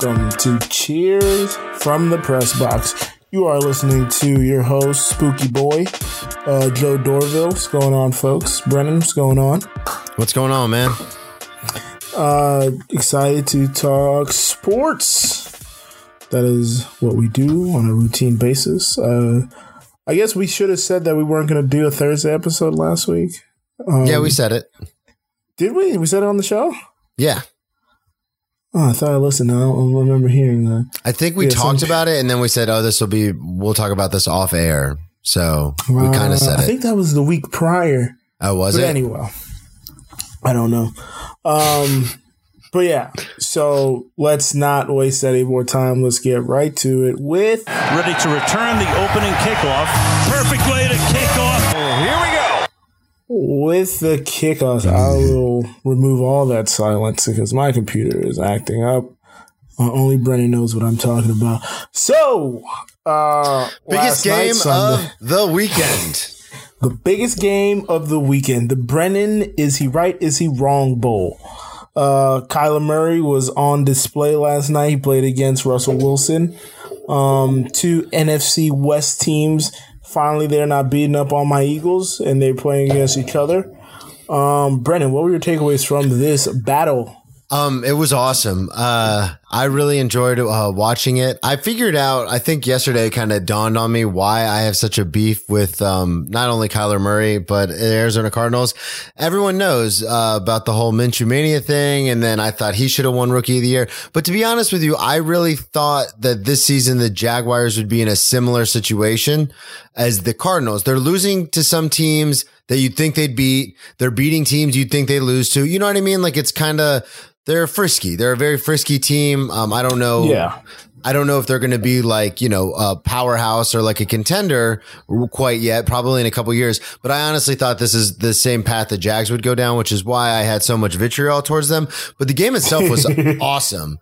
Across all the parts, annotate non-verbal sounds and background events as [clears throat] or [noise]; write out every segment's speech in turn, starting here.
Welcome to Cheers from the Press Box. You are listening to your host, Spooky Boy, uh, Joe Dorville. What's going on, folks? Brennan, what's going on? What's going on, man? Uh, excited to talk sports. That is what we do on a routine basis. Uh, I guess we should have said that we weren't going to do a Thursday episode last week. Um, yeah, we said it. Did we? We said it on the show? Yeah. Oh, I thought I listened. I don't remember hearing that. I think we Yeah, talked some- about it and then we said, oh, this will be, we'll talk about this off air. So we kind Uh, of said I it. I think that was the week prior. oh, was But it? anyway, I don't know. Um, but yeah, so let's not waste any more time. Let's get right to it with Ready to return the opening kickoff. Perfect way with the kickoffs. I will remove all that silence because my computer is acting up. Uh, only Brennan knows what I'm talking about. So, uh, Biggest game Sunday- of the weekend. [laughs] the biggest game of the weekend. The Brennan is he right? Is he wrong? Bowl. Uh, Kyler Murray was on display last night. He played against Russell Wilson. Um, two NFC West teams. Finally, they're not beating up on my Eagles, and they're playing against each other. Um, Brennan, what were your takeaways from this battle? Um, it was awesome. Uh, I really enjoyed uh, watching it. I figured out, I think yesterday kind of dawned on me why I have such a beef with, um, not only Kyler Murray, but the Arizona Cardinals. Everyone knows, uh, about the whole Minshew Mania thing. And then I thought he should have won rookie of the year. But to be honest with you, I really thought that this season the Jaguars would be in a similar situation as the Cardinals. They're losing to some teams that you'd think they'd beat. They're beating teams you'd think they lose to. You know what I mean? Like it's kind of, they're frisky. They're a very frisky team. Um, I don't know. Yeah. I don't know if they're going to be like, you know, a powerhouse or like a contender quite yet, probably in a couple years. But I honestly thought this is the same path the Jags would go down, which is why I had so much vitriol towards them. But the game itself was [laughs] awesome.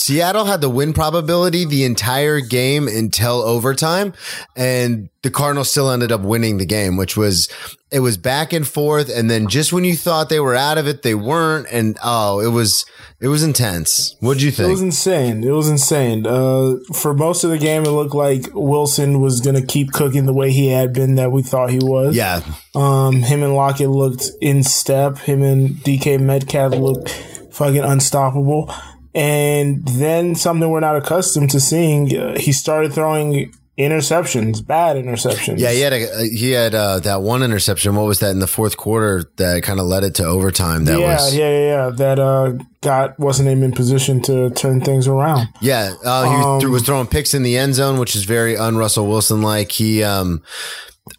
Seattle had the win probability the entire game until overtime, and the Cardinals still ended up winning the game, which was it was back and forth, and then just when you thought they were out of it, they weren't, and oh, it was it was intense. What'd you think? It was insane. It was insane. Uh, for most of the game, it looked like Wilson was going to keep cooking the way he had been that we thought he was. Yeah, Um, him and Lockett looked in step. Him and DK Metcalf looked fucking unstoppable. And then something we're not accustomed to seeing, uh, he started throwing interceptions, bad interceptions. yeah, he had a, he had uh, that one interception. What was that in the fourth quarter that kind of led it to overtime? That yeah, was yeah, yeah, yeah. That uh, got wasn't even in position to turn things around. Yeah, uh, he was, Um, was throwing picks in the end zone, which is very un Russell Wilson like. He, um,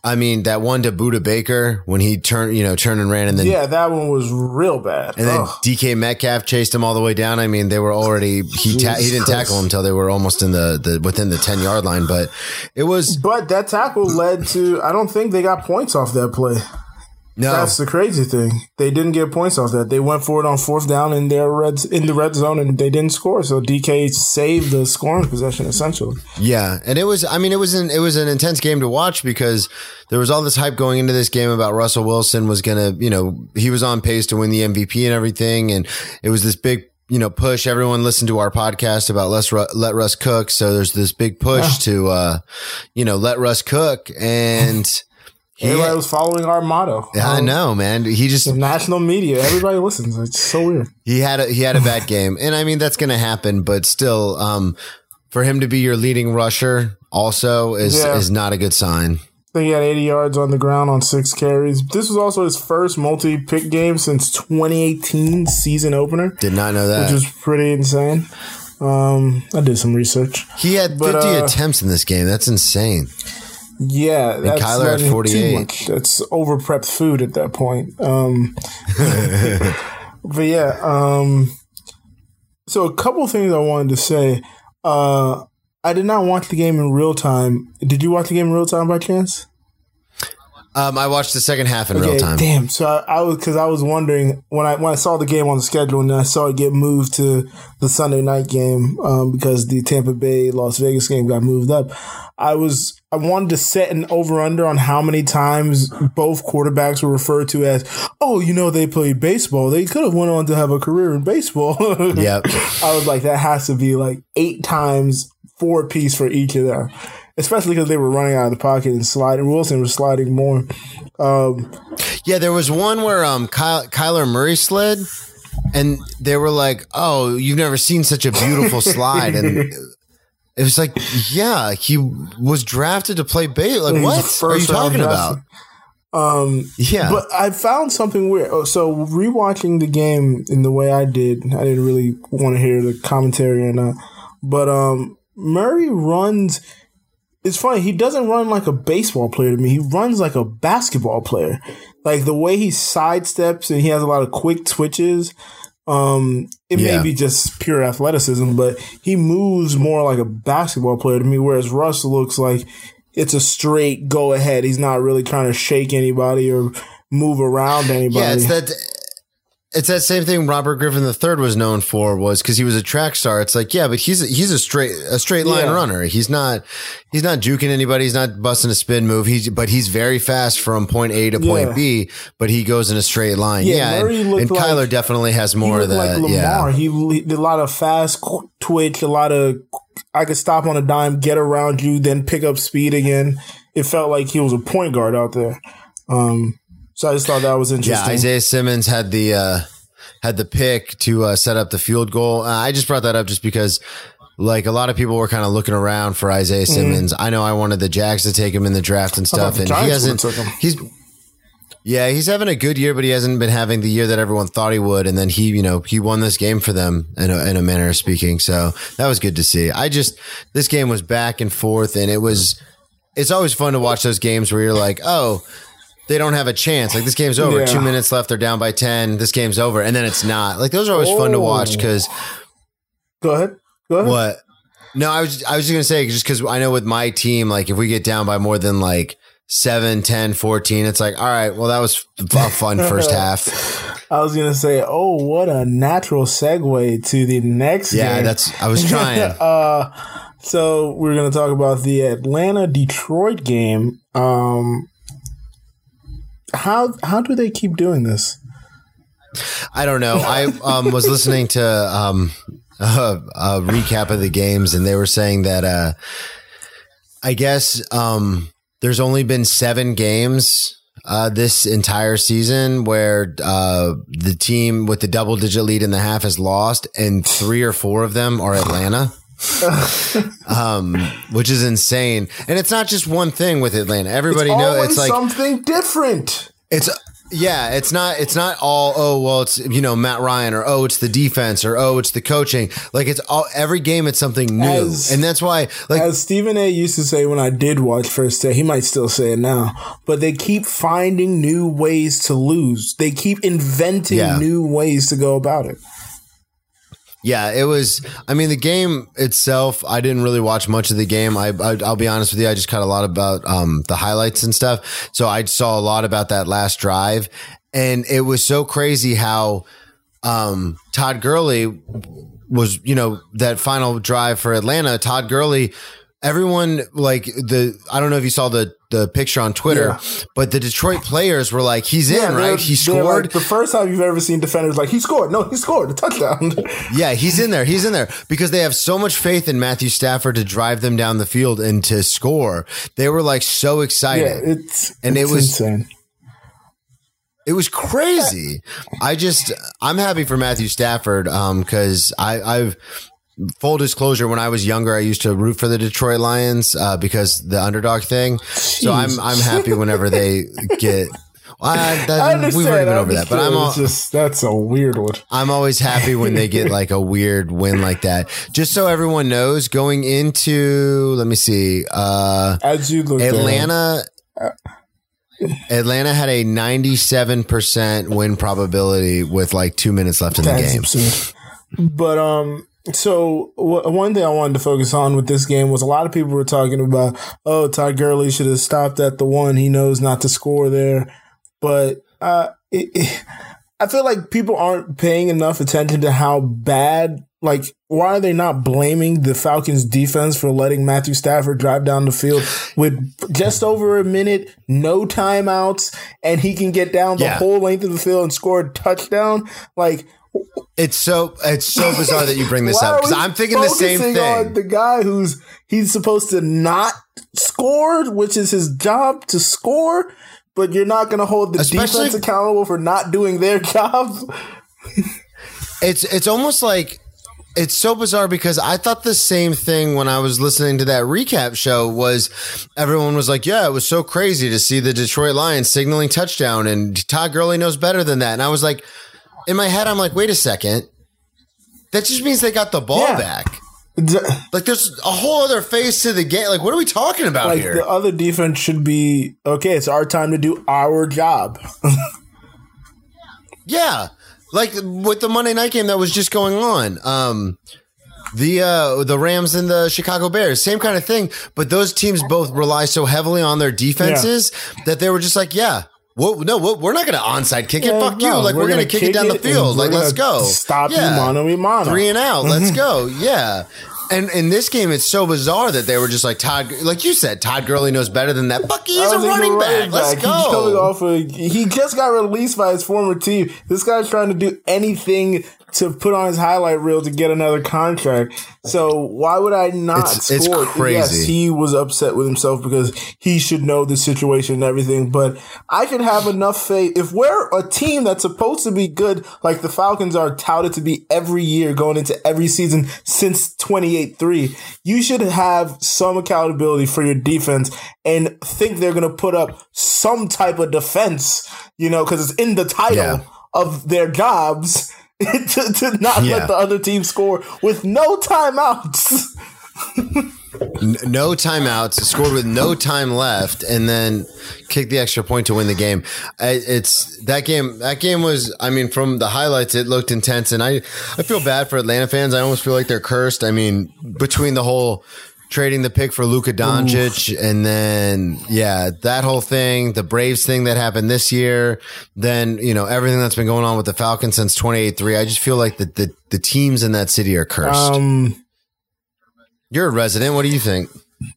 I mean, that one to Budda Baker when he turned, you know, turned and ran, and then Yeah, that one was real bad. and then Ugh. DK Metcalf chased him all the way down. I mean, they were already he ta- he didn't tackle him until they were almost in the, the within the ten yard line, but it was But that tackle led to I don't think they got points off that play. No. That's the crazy thing. They didn't get points off that. They went for it on fourth down in their red in the red zone and they didn't score. So DK saved the scoring possession essentially. Yeah, and it was. I mean, it was an it was an intense game to watch because there was all this hype going into this game about Russell Wilson was gonna, you know, he was on pace to win the MVP and everything, and it was this big. You know, push. Everyone listened to our podcast about let's Ru- let Russ cook. So there's this big push to, uh, you know, let Russ cook. And [laughs] he, Everybody was following our motto. I Um, know, man. He just The national media, everybody listens. It's so weird. he had a he had a bad [laughs] game, and I mean that's going to happen. But still, um, for him to be your leading rusher also is Yeah. is not a good sign. I think he had 80 yards on the ground on six carries. This was also his first multi-pick game since 2018 season opener, Did not know that. which is pretty insane. Um, I did some research. He had 50 But, uh, attempts in this game. That's insane. Yeah, that's Kyler at 48. Too much. That's over prepped food at that point. Um, [laughs] but yeah, um, so a couple things I wanted to say. Uh, I did not watch the game in real time. Did you watch the game in real time by chance? Um, I watched the second half in real time. Damn. So I, I was because I was wondering when I when I saw the game on the schedule and I saw it get moved to the Sunday night game um, because the Tampa Bay Las Vegas game got moved up. I was I wanted to set an over under on how many times both quarterbacks were referred to as, oh, you know, they played baseball. They could have went on to have a career in baseball. [laughs] Yep. I was like, that has to be like eight times four piece for each of them especially because they were running out of the pocket and sliding. Wilson was sliding more. Um, yeah, there was one where um Ky- Kyler Murray slid, and they were like, "Oh, you've never seen such a beautiful [laughs] slide," and it was like, "Yeah, he was drafted to play bait. Like, what are you talking about?" Um, yeah, but I found something weird. Oh, so rewatching the game in the way I did, I didn't really want to hear the commentary or not. But um, Murray runs it's funny. He doesn't run like a baseball player to me. He runs like a basketball player. Like the way he sidesteps and he has a lot of quick twitches. Um, it yeah. may be just pure athleticism, but he moves more like a basketball player to me. Whereas Russ looks like it's a straight go ahead. He's not really trying to shake anybody or move around anybody. Yeah, it's that it's that same thing Robert Griffin III was known for was because he was a track star. It's like, yeah, but he's a, he's a straight a straight line yeah. runner. He's not he's not juking anybody. He's not busting a spin move. He's but he's very fast from point A to point yeah. B. But he goes in a straight line. Yeah, yeah and, and like, Kyler definitely has more of that. Like yeah, he, he did a lot of fast twitch, a lot of I could stop on a dime, get around you, then pick up speed again. It felt like he was a point guard out there. Um, so I just thought that was interesting. Yeah, Isaiah Simmons had the uh, had the pick to uh, set up the field goal. Uh, I just brought that up just because. Like a lot of people were kind of looking around for Isaiah mm-hmm. Simmons. Mm. I know I wanted the Jags to take him in the draft and stuff, and he hasn't. He's yeah, he's having a good year, but he hasn't been having the year that everyone thought he would. And then he, you know, he won this game for them in a, in a manner of speaking. So that was good to see. I just, this game was back and forth and it was, it's always fun to watch those games where you're like, oh, they don't have a chance. Like this game's over. Yeah. Two minutes left. They're down by ten. This game's over, and then it's not. Like those are always oh. fun to watch because. Go ahead. Go ahead. What? No, I was I was just gonna say just because I know with my team, like if we get down by more than like 7, 10, 14, it's like all right. Well, that was a fun first [laughs] half. I was gonna say, oh, what a natural segue to the next. Yeah, game. that's I was trying. [laughs] uh, so we're gonna talk about the Atlanta Detroit game. Um, how how do they keep doing this? I don't know. I um, was listening to um, [laughs] a, a, recap of the games, and they were saying that uh, I guess um, there's only been seven games uh, this entire season where uh, the team with the double digit lead in the half has lost, and three or four of them are Atlanta. [laughs] um, which is insane. And it's not just one thing with Atlanta. Everybody knows it's like something different. It's yeah, it's not it's not all oh well it's you know Matt Ryan or oh it's the defense or oh it's the coaching. Like it's all every game it's something new. As, and that's why like as Stephen A used to say when I did watch First Take, he might still say it now, but they keep finding new ways to lose. They keep inventing yeah. new ways to go about it. Yeah, it was. I mean, the game itself, I didn't really watch much of the game. I, I will be honest with you, I just caught a lot about um, the highlights and stuff. So I saw a lot about that last drive, and it was so crazy how um, Todd Gurley was, you know, that final drive for Atlanta. Todd Gurley everyone like the I don't know if you saw the the picture on Twitter, yeah. but the Detroit players were like, "He's yeah, in, right? He scored." Like, the first time you've ever seen defenders like he scored. No, he scored a touchdown. [laughs] yeah, he's in there. He's in there because they have so much faith in Matthew Stafford to drive them down the field and to score. They were like so excited. Yeah, it's and it's it was insane. It was crazy. I just, I'm happy for Matthew Stafford because um, I, I've full disclosure, when I was younger, I used to root for the Detroit Lions uh, because the underdog thing. Jeez. So I'm I'm happy whenever they get. [laughs] I, that, we've already been over that, but I'm all, just that's a weird one. I'm always happy when they get like a weird win like that. Just so everyone knows, going into let me see, uh, as you look Atlanta. Atlanta had a 97% win probability with like two minutes left in the game. Absurd. But um, so w- one thing I wanted to focus on with this game was a lot of people were talking about, oh, Todd Gurley should have stopped at the one. He knows not to score there, but uh, it, it, I feel like people aren't paying enough attention to how bad. Like, why are they not blaming the Falcons defense for letting Matthew Stafford drive down the field with just over a minute, no timeouts, and he can get down the Yeah. whole length of the field and score a touchdown? Like, It's so it's so bizarre that you bring this [laughs] up because I'm thinking the same thing. the guy who's he's supposed to not score, which is his job to score, but you're not going to hold the Especially- defense accountable for not doing their [laughs] job. It's it's almost like it's so bizarre because I thought the same thing when I was listening to that recap show was everyone was like, yeah, it was so crazy to see the Detroit Lions signaling touchdown and Todd Gurley knows better than that. And I was like, in my head, I'm like, wait a second. That just means they got the ball Yeah. back. Like there's a whole other face to the game. Like, what are we talking about Like here? the other defense should be okay. It's our time to do our job. [laughs] Yeah. Like with the Monday night game that was just going on. Um the uh the Rams and the Chicago Bears, same kind of thing, but those teams both rely so heavily on their defenses that they were just like, yeah, well, no, well, we're not going to onside kick it. Yeah, Fuck you. Like we're, going to kick, it down the field. Like let's go. Stop you mano a mano. Three and out. Let's mm-hmm. go. Yeah. And in this game, it's so bizarre that they were just like Todd, like you said, Todd Gurley knows better than that. Fuck, he is I a was running even back. Let's He's go. off of, he just got released by his former team. This guy's trying to do anything to put on his highlight reel to get another contract. So why would I not It's- it's score? crazy. Yes, he was upset with himself because he should know the situation and everything. But I could have enough faith if we're a team that's supposed to be good, like the Falcons are touted to be every year going into every season since 28-3. You should have some accountability for your defense and think they're going to put up some type of defense, you know, because it's in the title Yeah. of their jobs [laughs] to, to not Yeah. let the other team score with no timeouts. No timeouts, scored with no time left, and then kicked the extra point to win the game. It's that game. That game was. I mean, from the highlights, it looked intense, and I I feel bad for Atlanta fans. I almost feel like they're cursed. I mean, between the whole trading the pick for Luka Doncic, and then yeah, that whole thing, the Braves thing that happened this year, then you know everything that's been going on with the Falcons since twenty eight three. I just feel like the, the the teams in that city are cursed. Um, You're a resident. What do you think?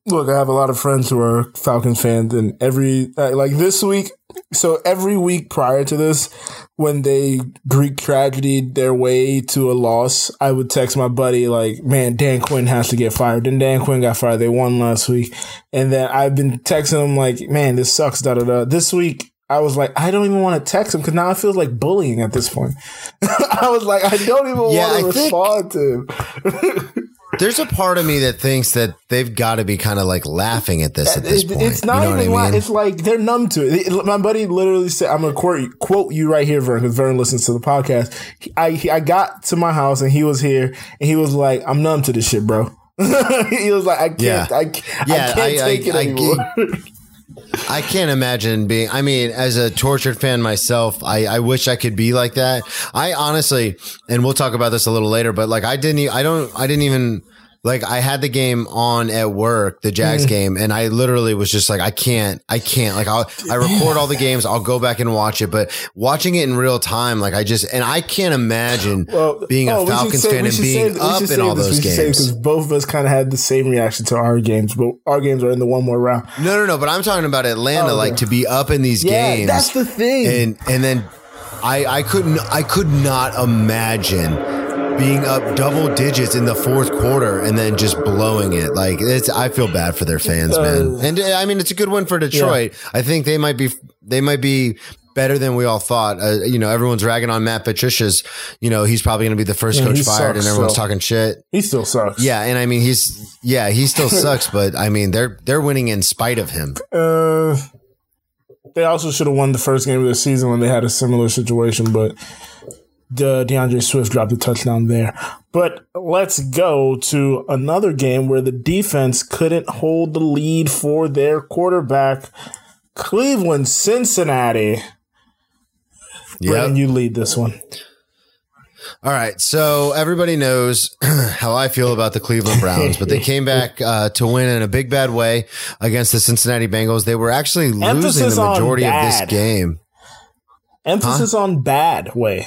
look, I have a lot of friends who are Falcons fans, and every like this week, so every week prior to this, when they Greek tragedy their way to a loss, I would text my buddy like, "Man, Dan Quinn has to get fired." Then Dan Quinn got fired. They won last week, and then I've been texting him like, "Man, this sucks." Da da da. This week. I was like, I don't even want to text him because now it feels like bullying at this point. [laughs] I was like, I don't even Yeah, want to I think- respond to him. [laughs] There's a part of me that thinks that they've got to be kind of like laughing at this uh, at this point. It's not you know even I mean? it's like they're numb to it. My buddy literally said, "I'm gonna quote, quote you right here, Vern, because Vern listens to the podcast." I he- I got to my house and he was here and he was like, "I'm numb to this shit, bro." [laughs] he was like, "I can't, Yeah. I, can't- Yeah, I can't I- take I- it I anymore." [laughs] I can't imagine being. I mean, as a tortured fan myself, I, I wish I could be like that. I honestly, and we'll talk about this a little later, but like I didn't. I don't. I didn't even. Like I had the game on at work, the Mm. Jags game, and I literally was just like, I can't, I can't. Like I'll, I record all the [laughs] games, I'll go back and watch it, but watching it in real time, like I just, and I can't imagine Well, being a oh, should Falcons say- fan and being say- up in all this, those we should say games. because both of us kind of had the same reaction to our games, but our games are in the one more round. No, no, no. But I'm talking about Atlanta, Oh, like okay. to be up in these Yeah, games. that's the thing. And and then I I couldn't I could not imagine being up double digits in the fourth quarter and then just blowing it. Like it's I feel bad for their fans, man. And uh, I mean it's a good win for Detroit. I think they might be they might be better than we all thought. Uh, you know, everyone's ragging on Matt Patricia's, you know, he's probably going to be the first Yeah, coach fired and everyone's talking shit. He still sucks. Yeah, and I mean he's yeah, he still [laughs] sucks, but I mean they're they're winning in spite of him. Uh, they also should have won the first game of the season when they had a similar situation, but the DeAndre Swift dropped a touchdown there. But let's go to another game where the defense couldn't hold the lead for their quarterback. Cleveland, Cincinnati. Yeah. Brennan, you lead this one. All right. So everybody knows [clears throat] how I feel about the Cleveland Browns, but they [laughs] came back uh, to win in a big bad way against the Cincinnati Bengals. They were actually losing Emphasis the majority of this game. Emphasis on bad way.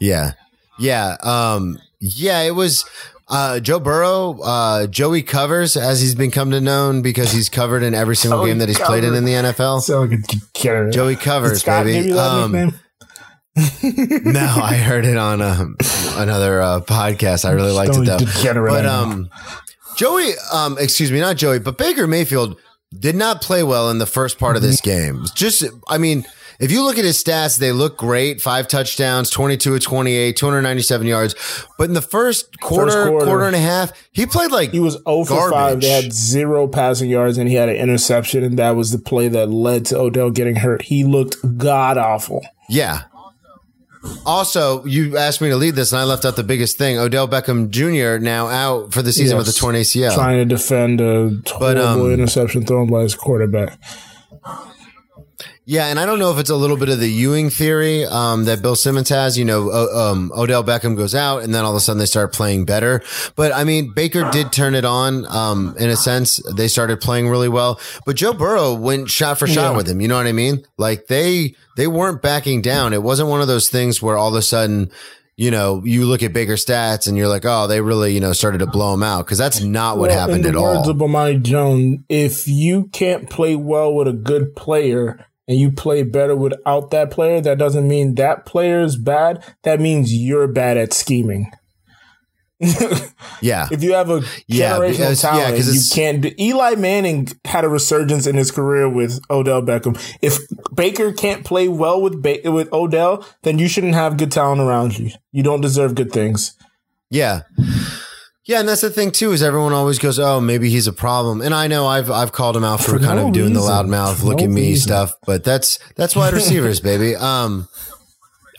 Yeah. Yeah. Um, yeah, it was uh, Joe Burrow, uh, Joey covers as he's been come to known because he's covered in every single game that he's played in in the NFL. So like a killer. Joey covers, Scott baby. give you that Um, [laughs] no, I heard it on um, another uh, podcast. I really liked it though. Degenerate, But um, Joey, um, excuse me, not Joey, but Baker Mayfield did not play well in the first part of this Mm-hmm. game. Just, I mean, if you look at his stats, they look great. Five touchdowns, 22 of 28, 297 yards. But in the first quarter, quarter. quarter, and a half, he played like He was 0 for 5. They had zero passing yards and he had an interception, and that was the play that led to Odell getting hurt. He looked god awful. Yeah. Also, you asked me to lead this, and I left out the biggest thing. Odell Beckham Jr. now out for the season with a torn ACL. Trying to defend a But, horrible um, interception thrown by his quarterback. Yeah, and I don't know if it's a little bit of the Ewing theory um, that Bill Simmons has. You know, um, Odell Beckham goes out, and then all of a sudden they start playing better. But I mean, Baker did turn it on um, in a sense. They started playing really well. But Joe Burrow went shot for shot Yeah. with him. You know what I mean? Like they they weren't backing down. It wasn't one of those things where all of a sudden. You know, you look at Baker's stats and you're like, oh, they really, you know, started to blow him out because that's not what Well, happened in at the words all. of Bomani Jones, if you can't play well with a good player and you play better without that player, that doesn't mean that player is bad. That means you're bad at scheming. yeah. [laughs] If you have a Yeah, generational because- yeah, talent, 'cause you can't do. Eli Manning had a resurgence in his career with Odell Beckham. If Baker can't play well with ba- with Odell, then you shouldn't have good talent around you. You don't deserve good things. Yeah. Yeah, and that's the thing too is everyone always goes, "Oh, maybe he's a problem." And I know I've I've called him out for, For kind no of doing the reason. loudmouth, For look no at me reason. stuff, but that's that's wide [laughs] receivers, baby. Um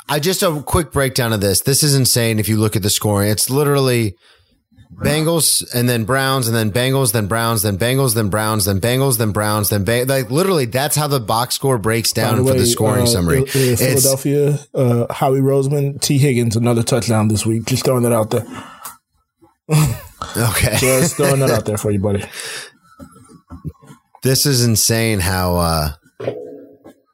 I just a quick breakdown of this. This is insane if you look at the scoring. It's literally Bengals and then Browns and then Bengals, then Browns, then Bengals, then Browns, then Bengals, then Browns, then like literally that's how the box score breaks down for the scoring uh, summary. It's Philadelphia, uh, Howie Roseman, Tee Higgins, another touchdown this week. Just throwing that out there. [laughs] okay. Just throwing that out there for you, buddy. this is insane how uh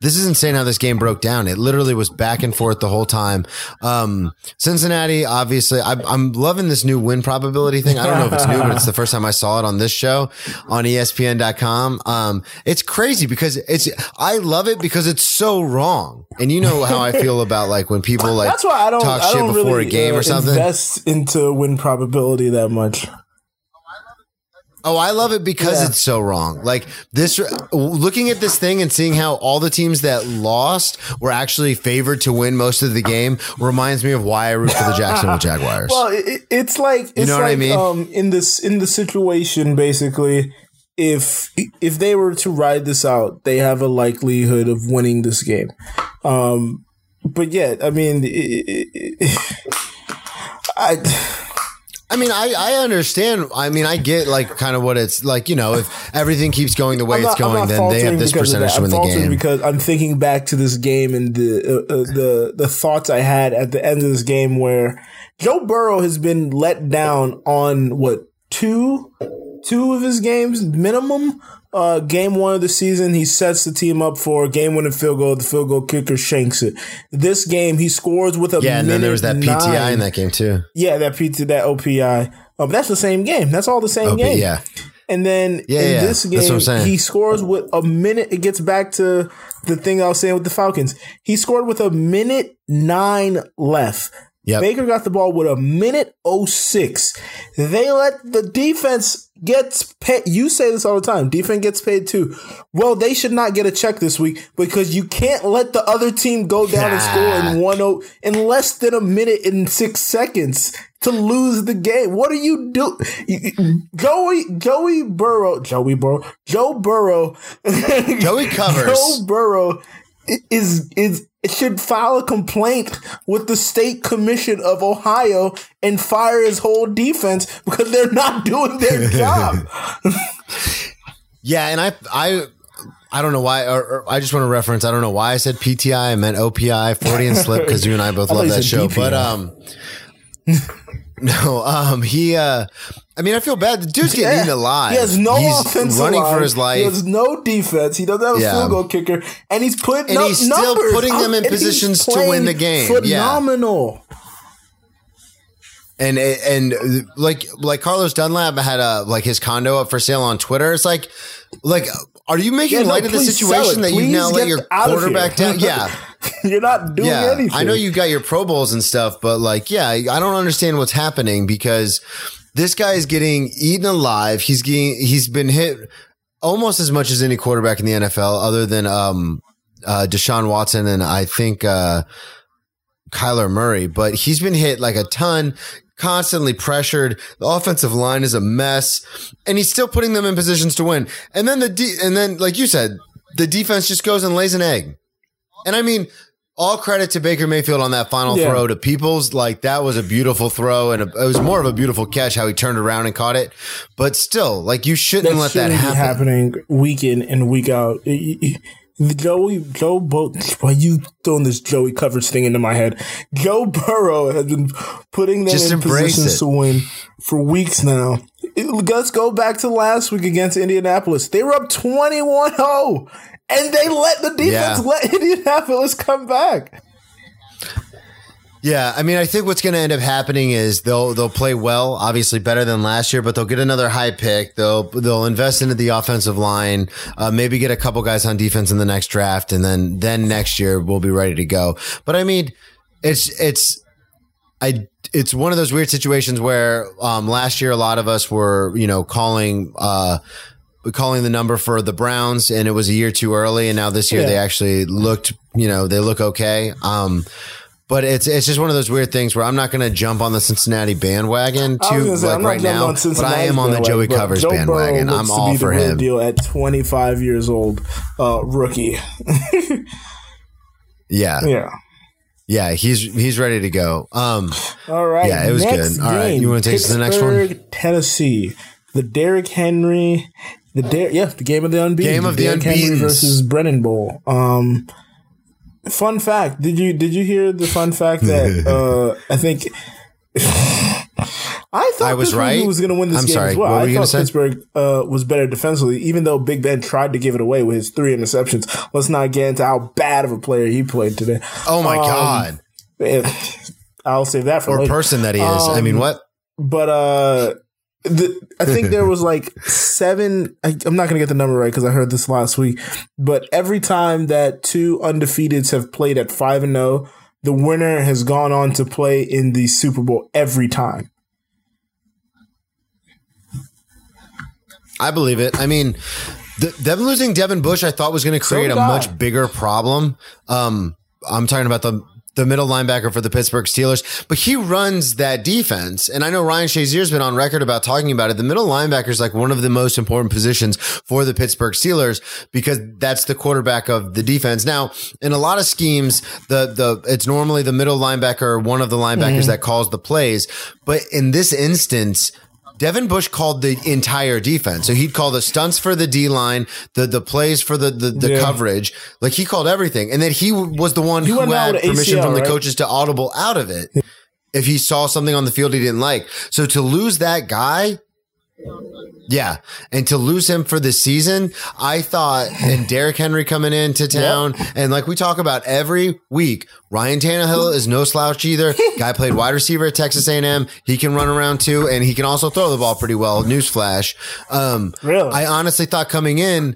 this is insane how this game broke down. It literally was back and forth the whole time. Um, Cincinnati, obviously, I'm, I'm loving this new win probability thing. I don't know if it's new, but it's the first time I saw it on this show on ESPN.com. Um, it's crazy because it's, I love it because it's so wrong. And you know how I feel about like when people like That's why I don't, talk I shit don't before really a game uh, or something. invest into win probability that much. Oh, I love it because Yeah. it's so wrong. Like this, looking at this thing and seeing how all the teams that lost were actually favored to win most of the game reminds me of why I root for the Jacksonville [laughs] Jaguars. Well, it, it- it's like it's know what I mean? um in this in the situation basically if if they were to ride this out, they have a likelihood of winning this game. Um but yet, I mean it, it- [sighs] I I mean, I, I understand. I mean, I get like kind of what it's like. You know, if everything keeps going the way I'm it's going, then they have this percentage to win the game. because I'm thinking back to this game and the uh, uh, the the thoughts I had at the end of this game where Joe Burrow has been let down on what two two of his games minimum. Uh, game one of the season, he sets the team up for a game winning field goal. The field goal kicker shanks it. This game, he scores with a yeah, and then there was that PTI nine. in that game too. Yeah, that PT, that OPI. Um, that's the same game. That's all the same OP, game. yeah. And then Yeah, in yeah, this that's what I'm game, he scores with a minute. It gets back to the thing I was saying with the Falcons. He scored with a minute nine left. Yep. Baker got the ball with a minute 06. They let the defense gets paid. You say this all the time. Defense gets paid too. Well, they should not get a check this week because you can't let the other team go down and score in one o in less than a minute and six seconds to lose the game. What are you do? Joey Joey Burrow, Joey Burrow, Joe Burrow, Joey [laughs] covers. Joe Burrow is is should file a complaint with the state commission of Ohio and fire his whole defense because they're not [laughs] doing their job. [laughs] Yeah, and I I I don't know why, or, or I just want to reference. I don't know why I said PTI. I meant OPI, Freudian slip, because you and I both [laughs] love that show. DPI. But um, [laughs] no, um, he. uh I mean, I feel bad. The dude's getting eaten alive. He has no he's offensive running line. for his life. He has no defense. He doesn't have a Yeah. field goal kicker, and he's putting And up he's still numbers. putting them in and positions to win the game. Yeah. Phenomenal. and and uh, like like Carlos Dunlap had a like his condo up for sale on Twitter. It's like like are you making Yeah, no, light of the situation that you now let your quarterback down? [laughs] Yeah. [laughs] You're not doing yeah, anything. I know you got your Pro Bowls and stuff, but like, yeah, I don't understand what's happening because this guy is getting eaten alive. He's getting, he's been hit almost as much as any quarterback in the NFL, other than um, uh, Deshaun Watson and I think uh, Kyler Murray. But he's been hit like a ton. Constantly pressured. The offensive line is a mess, and he's still putting them in positions to win. And then the de- and then, like you said, the defense just goes and lays an egg. And I mean, all credit to Baker Mayfield on that final Yeah. throw to Peoples. Like that was a beautiful throw, and a, it was more of a beautiful catch how he turned around and caught it. But still, like you shouldn't that let that shouldn't be happen. happening week in and week out. Joey Joe Bo- why you throwing this Joey coverage thing into my head? Joe Burrow has been putting them Just in positions it. to win for weeks now. It- let's go back to last week against Indianapolis. They were up 21-0 and they let the defense Yeah. let [laughs] Indianapolis come back. Yeah, I mean, I think what's going to end up happening is they'll they'll play well, obviously better than last year, but they'll get another high pick. They'll they'll invest into the offensive line, uh, maybe get a couple guys on defense in the next draft, and then then next year we'll be ready to go. But I mean, it's it's I it's one of those weird situations where um, last year a lot of us were you know calling. Uh, calling the number for the Browns and it was a year too early and now this year Yeah. they actually looked you know they look okay um but it's it's just one of those weird things where I'm not going to jump on the Cincinnati bandwagon say, like right now, but I am on the Joey Covers Joe bandwagon. I'm to all for him. Deal at 25 years old, uh, rookie. [laughs] Yeah, yeah. yeah, he's he's ready to go. Um, All right. Yeah, it was next good. All right, game, you wanna take us to the next one? Tennessee. The Derrick Henry, the yeah, the game of the unbeaten. Game of the Henry unbeatens. versus Brennan Bowl. Um, fun fact. Did you did you hear the fun fact [laughs] that uh, I think. [laughs] I thought I was Pittsburgh right? was going to win this I'm game sorry, as well. what were I thought? Pittsburgh uh, was better defensively, even though Big Ben tried to give it away with his three interceptions. Let's not get into how bad of a player he played today. oh my Um, god, Eh, I'll save that for or later. person that he is. I Um, mean, what? But uh, the, I think there was [laughs] like seven. I, I'm not gonna get the number right because I heard this last week. But every time that two undefeateds have played at five and zero, the winner has gone on to play in the Super Bowl every time. I believe it. I mean, the, them losing Devin Bush, I thought was going to create did a I. much bigger problem. Um, I'm talking about the the middle linebacker for the Pittsburgh Steelers, but he runs that defense. And I know Ryan Shazier's been on record about talking about it. The middle linebacker is like one of the most important positions for the Pittsburgh Steelers because that's the quarterback of the defense. Now, in a lot of schemes, the the it's normally the middle linebacker or one of the linebackers mm-hmm. that calls the plays, but in this instance, Devin Bush called the entire defense. So he'd call the stunts for the D line, the the plays for the the, the Yeah. coverage. Like he called everything. And then he was the one who had permission ACL, from the right? coaches to audible out of it if he saw something on the field he didn't like. So to lose that guy, yeah, and to lose him for the season, I thought, and Derrick Henry coming into town, and like we talk about every week, Ryan Tannehill is no slouch either. [laughs] Guy played wide receiver at Texas A&M. He can run around too, and he can also throw the ball pretty well. Newsflash. Um, Really? I honestly thought coming in.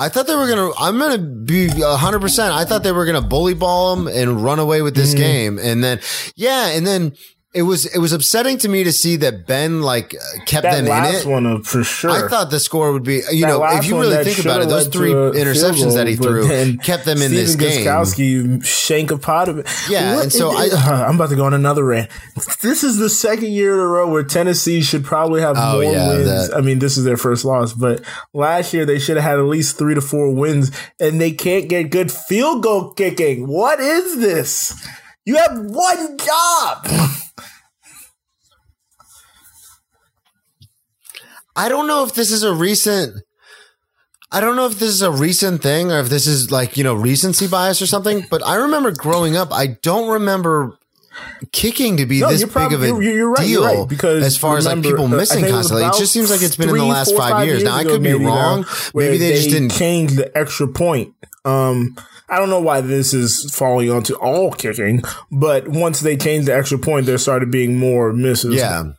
I thought they were gonna. I'm gonna be 100. percent I thought they were gonna bully ball him and run away with Mm-hmm. this game, and then yeah, and then it was it was upsetting to me to see that Ben like uh, kept That them in last it. one, uh, for sure. I thought the score would be, you That know, if you really think about it, those three interceptions goal, that he threw kept them in this game. Gostkowski shank a pot of it. Yeah, and so I- I'm about to go on another rant. This is the second year in a row where Tennessee should probably have Oh, more yeah, wins. that- I mean, this is their first loss, but last year they should have had at least three to four wins, and they can't get good field goal kicking. What is this? You have one job. I don't know if this is a recent. I don't know if this is a recent thing or if this is like, you know, recency bias or something, but I remember growing up, I don't remember kicking to be No, this big of a you're- you're right, deal right, because as far as like people uh, missing it constantly. It just seems like it's been in the last four, five, years. Now I could be now, wrong. Maybe they, just didn't. change the extra point. Um, I don't know why this is falling onto all kicking, but once they changed the extra point, there started being more misses. Yeah.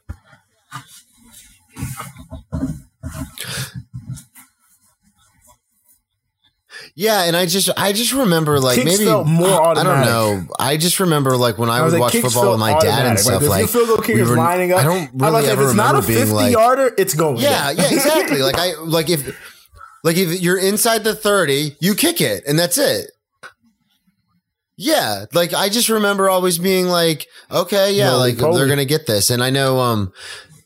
Yeah, and I just I just remember like Kicks maybe more I don't know. I just remember like when I, I was would like, watch football with my dad and stuff. Like, Like, field goal kicker we is were- lining up, I don't really like, ever if it's not a 50 like, yarder, it's going. yeah, yeah, exactly. [laughs] like I like if like if you're inside the thirty, you kick it, and that's it. Yeah, like I just remember always being like, okay, yeah, Roly like poly. they're gonna get this, and I know um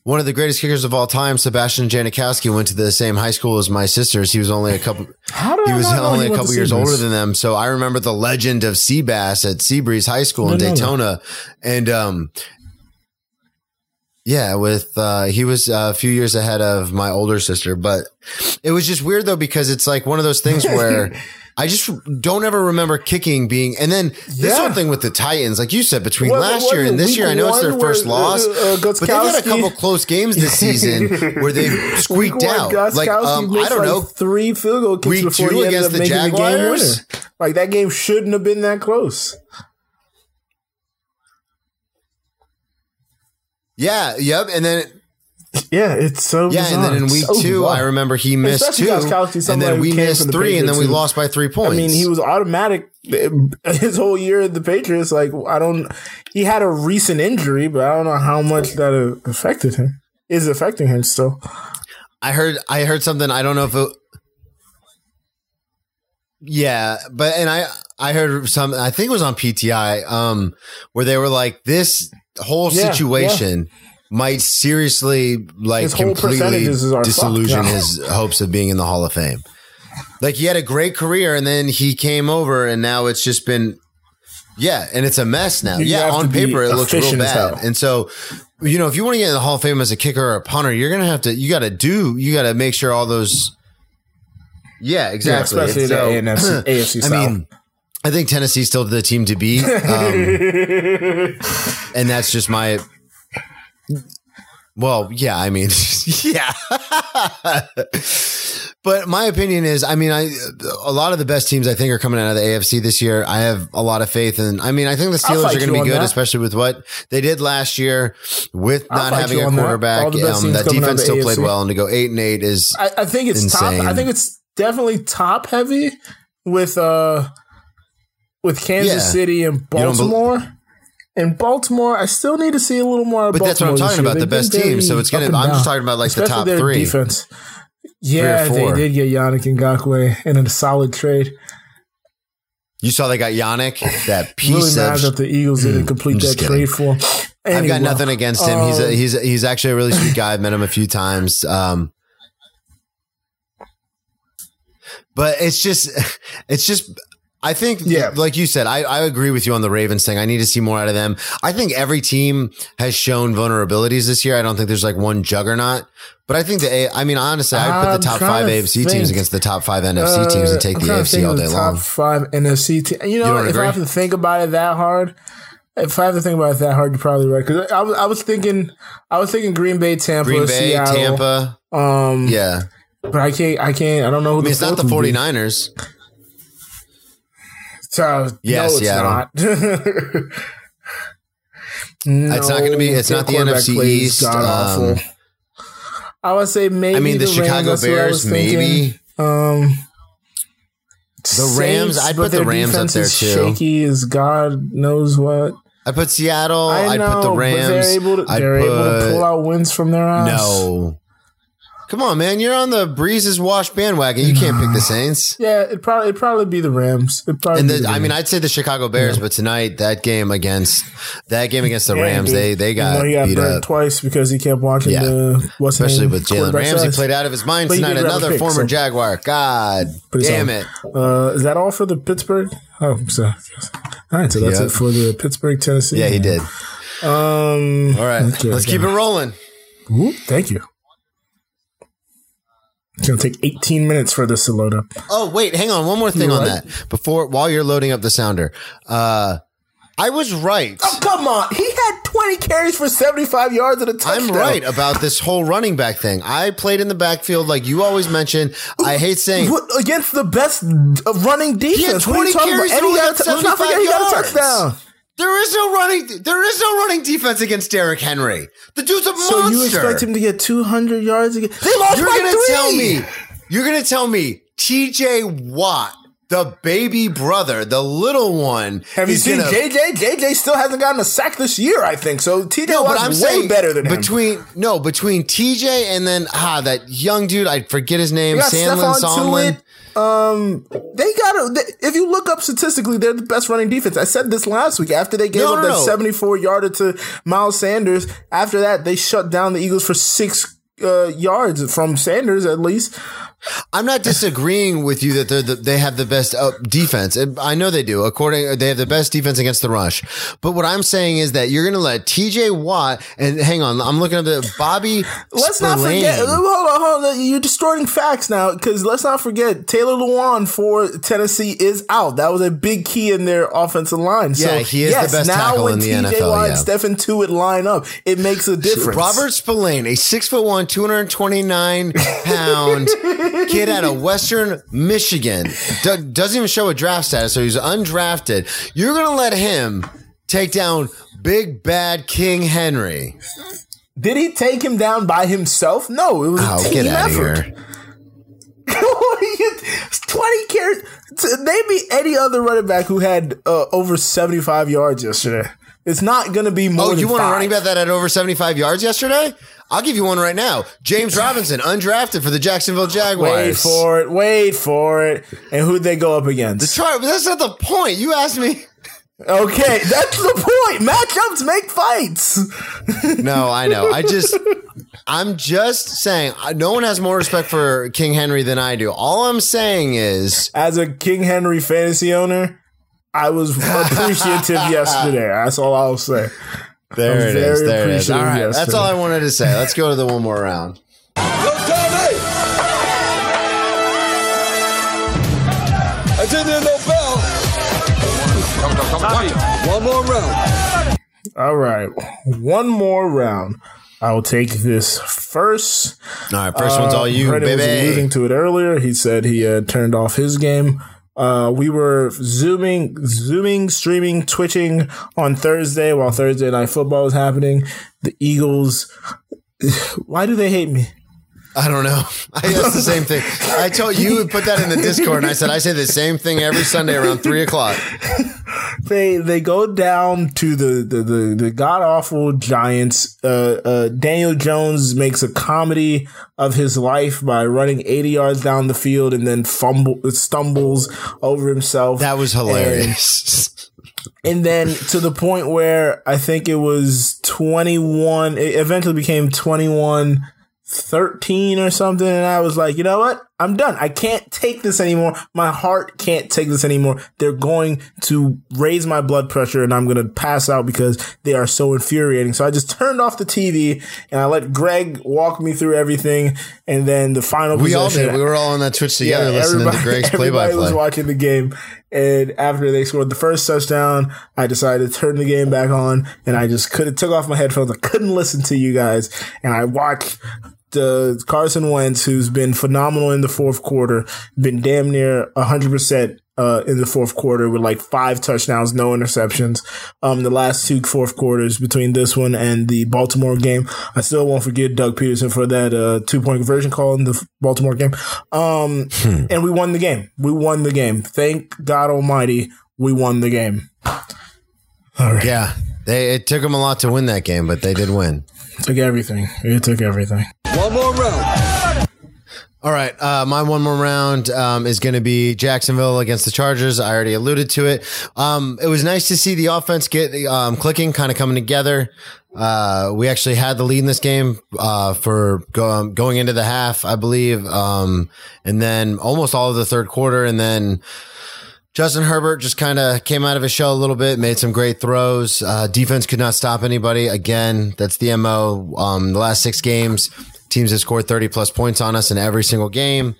one of the greatest kickers of all time, Sebastian Janikowski, went to the same high school as my sisters. He was only a couple. [laughs] How did He I was only he a couple years older than them, so I remember the legend of Seabass at Seabreeze High School in know Daytona, and um, yeah, with uh, he was a few years ahead of my older sister, but it was just weird though because it's like one of those things [laughs] where. I just don't ever remember kicking being, and then this Yeah. whole thing with the Titans, like you said, between What- last what year and this year, I know it's their first where, loss, uh, uh, but they've had a couple close games this season [laughs] where they've squeaked one, out. Like, um, I don't like, know, three field goal kicks Week before two he against the the Jaguars? winner. Like that game shouldn't have been that close. Yeah, yep. And then Yeah, it's so yeah, and then in week So two, bizarre. I remember he missed Especially two, Gostkowski, and then we missed the three, and then we lost by three points. I mean, he was automatic [laughs] his whole year at the Patriots. Like I don't, he had a recent injury, but I don't know how much that affected him. Is affecting him still? I heard I heard something. I don't know if it. Yeah, but and I I heard some. I think it was on PTI, um, where they were like, this whole Yeah, situation might seriously like completely disillusion his hopes of being in the Hall of Fame. Like he had a great career, and then he came over, and now it's just been. Yeah, and it's a mess now. You yeah, on paper it looks real bad. And so, you know, if you want to get in the Hall of Fame as a kicker or a punter, you're gonna have to. You got to do. You got to make sure all those. Yeah, exactly. especially And the so- NFC, [clears throat] AFC I mean, I think Tennessee's still the team to beat, um, [laughs] and that's just my. Well, yeah, I mean, [laughs] yeah. but my opinion is, I mean, I a lot of the best teams I think are coming out of the AFC this year. I have a lot of faith in. I mean, I think the Steelers are going to be good, that. especially with what they did last year with I'll not having a that. quarterback. Um, that out of defense still played well, and to go eight and eight is I, I think it's top. Insane. I think it's definitely top heavy with uh with Kansas Yeah. City and Baltimore. In Baltimore, I still need to see a little more. Of But that's what I'm talking about. The best team. So it's gonna- I'm just talking about, like, the top their three. defense. Yeah, they did get Yannick and Ngakoue in a solid trade. you saw they got Yannick, that [laughs] piece mad of that the Eagles didn't complete that kidding. trade for. him. I've got nothing against him. he's a, um, he's he's actually a really sweet [laughs] guy. I've met him a few times. Um, but it's just [laughs] it's just I think Yeah. like you said, I, I agree with you on the Ravens thing. I need to see more out of them. I think every team has shown vulnerabilities this year. I don't think there's like one juggernaut. But I think the A I mean honestly, I put the top five to AFC teams against the top five NFC teams and take Uh, the I'm think AFC all day the long. Top five NFC team. You know, don't if agree? I have to think about it that hard, if I have to think about it that hard, you're probably right. Because I was, I was thinking, I was thinking Green Bay, Tampa, Green Bay, Seattle. Tampa. Um, Yeah. but I can't, I can't, I don't know who I mean, it's not the fourth would be. 49ers. So, Yeah, no, it's Seattle. not. [laughs] It's not gonna be- it's not the NFC East, um, I would say maybe I mean, the, Rams, Chicago I Bears, maybe. Um, The Rams, I'd put the Rams up there too. Shaky as God knows what. I put Seattle. I I'd put the Rams. they're able to, they're able to put- pull out wins from their ass. No. Come on, man. You're on the Breezes wash bandwagon. You can't pick the Saints. Yeah, it probably it'd probably be the Rams. It'd probably And be the, the I mean, I'd say the Chicago Bears, but tonight that game against that game against the Yeah, Rams, dude. they they You got, know, he got beat up. twice because he kept watching Yeah. the what's Especially name? with Jalen Ramsey played out of his mind But tonight. did grab a Another pick, former so- Jaguar. God his damn own. it. Uh, is that all for the Pittsburgh? Oh, so all right. So that's Yep. it for the Pittsburgh, Tennessee. Yeah, he did. Um, All right, okay, let's keep it rolling. Whoop, thank you. It's gonna take 18 minutes for this to load up. Oh, wait, hang on. One more thing You on right? that before while you're loading up the sounder. Uh, I was right. Oh, come on. He had 20 carries for 75 yards and a touchdown. I'm right about this whole running back thing. I played in the backfield like you always mention. I hate saying What, against the best uh, running defense. What are 20 you talking carries about? and he got got let's not 75 forget he got a yards. touchdown. There is no running. There is no running defense against Derrick Henry. The dude's a So monster. you expect him to get 200 yards again? They lost You're by gonna three. tell me. You're gonna tell me T.J. Watt, the baby brother, the little one. Have you seen gonna- JJ? JJ still hasn't gotten a sack this year, I think. So TJ No, Watt's I'm way saying better than him. between no between TJ and then ah that young dude I forget his name You got Sandlin Stephon Somlin. Um, they got to. If you look up statistically, they're the best running defense. I said this last week. After they gave No, up no, that no. 74 yarder to Miles Sanders, after that they shut down the Eagles for six uh, yards from Sanders at least. I'm not disagreeing with you that they're the, they have the best uh, defense. I know they do. According, they have the best defense against the rush. But what I'm saying is that you're going to let T.J. Watt and hang on, I'm looking at the Bobby. Let's not forget. Hold on, hold on. You're distorting facts now because let's not forget Taylor Lewan for Tennessee is out. That was a big key in their offensive line. Yeah, so, he is the best now tackle in the TJ NFL, Watt yeah. and Stephon Tuitt line up, it makes a difference. Robert Spillane, a six foot one, 229 pound [laughs] kid out of [laughs] Western Michigan, do- doesn't even show a draft status, so he's undrafted. You're to let him take down big bad King Henry. Did he take him down by himself? No, it was a Oh, team get out effort. What are you- [laughs] 20 carries. me any other running back who had uh, over 75 yards yesterday. It's not going to be more Oh, than you want a five. running back that had over 75 yards yesterday? I'll give you one right now. James Robinson, undrafted for the Jacksonville Jaguars. Wait for it. Wait for it. And who'd they go up against? Try, but that's not the point. You asked me. Okay, that's the point. Matchups make fights. No, I know. I just, I'm just saying, no one has more respect for King Henry than I do. All I'm saying is, As a King Henry fantasy owner, I was appreciative [laughs] yesterday. That's all I'll say. There I'm it is. very There it is. All appreciative right, that's all I wanted to say. Let's go to the one more round. I didn't hear no bell. One more round. All right, one more round. I will take this first. All right, first one's uh, all you, Brennan was alluding baby. to it earlier. He said he had turned off his game. Uh, we were zooming, zooming, streaming, twitching on Thursday while Thursday night football was happening. The Eagles. [sighs] Why do they hate me? I don't know. [laughs] I asked the same thing. I told you would put that in the Discord, and I said I say the same thing every Sunday around three o'clock. [laughs] they they go down to the the the, the god awful Giants. Uh, uh, Daniel Jones makes a comedy of his life by running 80 yards down the field and then fumble stumbles over himself. That was hilarious. [laughs] and then to the point where I think it was 21. It eventually became 21. 13 or something and I was like, you know what? I'm done. I can't take this anymore. My heart can't take this anymore. They're going to raise my blood pressure and I'm going to pass out because they are so infuriating. So I just turned off the TV and I let Greg walk me through everything and then the final we all did. We were all on that Twitch together listening to Greg's play [laughs] by everybody was watching the game, and after they scored the first touchdown, I decided to turn the game back on, and I just couldn't took off my headphones. I couldn't listen to you guys, and I watched the Carson Wentz, who's been phenomenal in the fourth quarter, been damn near hundred percent. Uh, in the fourth quarter with like five touchdowns, no interceptions. Um, the last two fourth quarters between this one and the Baltimore game. I still won't forget Doug Pederson for that, uh, two point conversion call in the Baltimore game. Um, and we won the game. We won the game. Thank God Almighty, we won the game. Yeah, they it took them a lot to win that game, but they did win. Took everything. It took everything. One more round. All right, uh, my one more round um, is going to be Jacksonville against the Chargers. I already alluded to it. Um, it was nice to see the offense get um, clicking, kind of coming together. Uh, we actually had the lead in this game uh, for go, um, going into the half, I believe, um, and then almost all of the third quarter, and then. Justin Herbert just kind of came out of his shell a little bit, made some great throws. Uh, defense could not stop anybody. Again, that's the MO. Um, the last six games, teams have scored 30 plus points on us in every single game.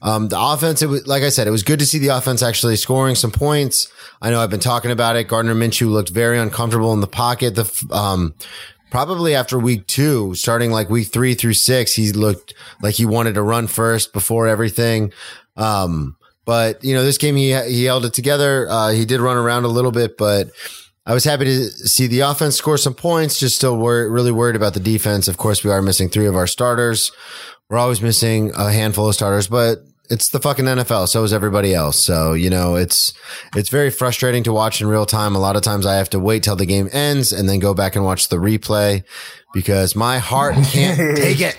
Um, the offense, it was, like I said, it was good to see the offense actually scoring some points. I know I've been talking about it. Gardner Minshew looked very uncomfortable in the pocket. The, um, probably after week two, starting like week three through six, he looked like he wanted to run first before everything. Um, but you know, this game he he held it together. Uh, he did run around a little bit, but I was happy to see the offense score some points. Just still wor- really worried about the defense. Of course, we are missing three of our starters. We're always missing a handful of starters, but it's the fucking NFL. So is everybody else. So, you know, it's, it's very frustrating to watch in real time. A lot of times I have to wait till the game ends and then go back and watch the replay because my heart can't [laughs] take it.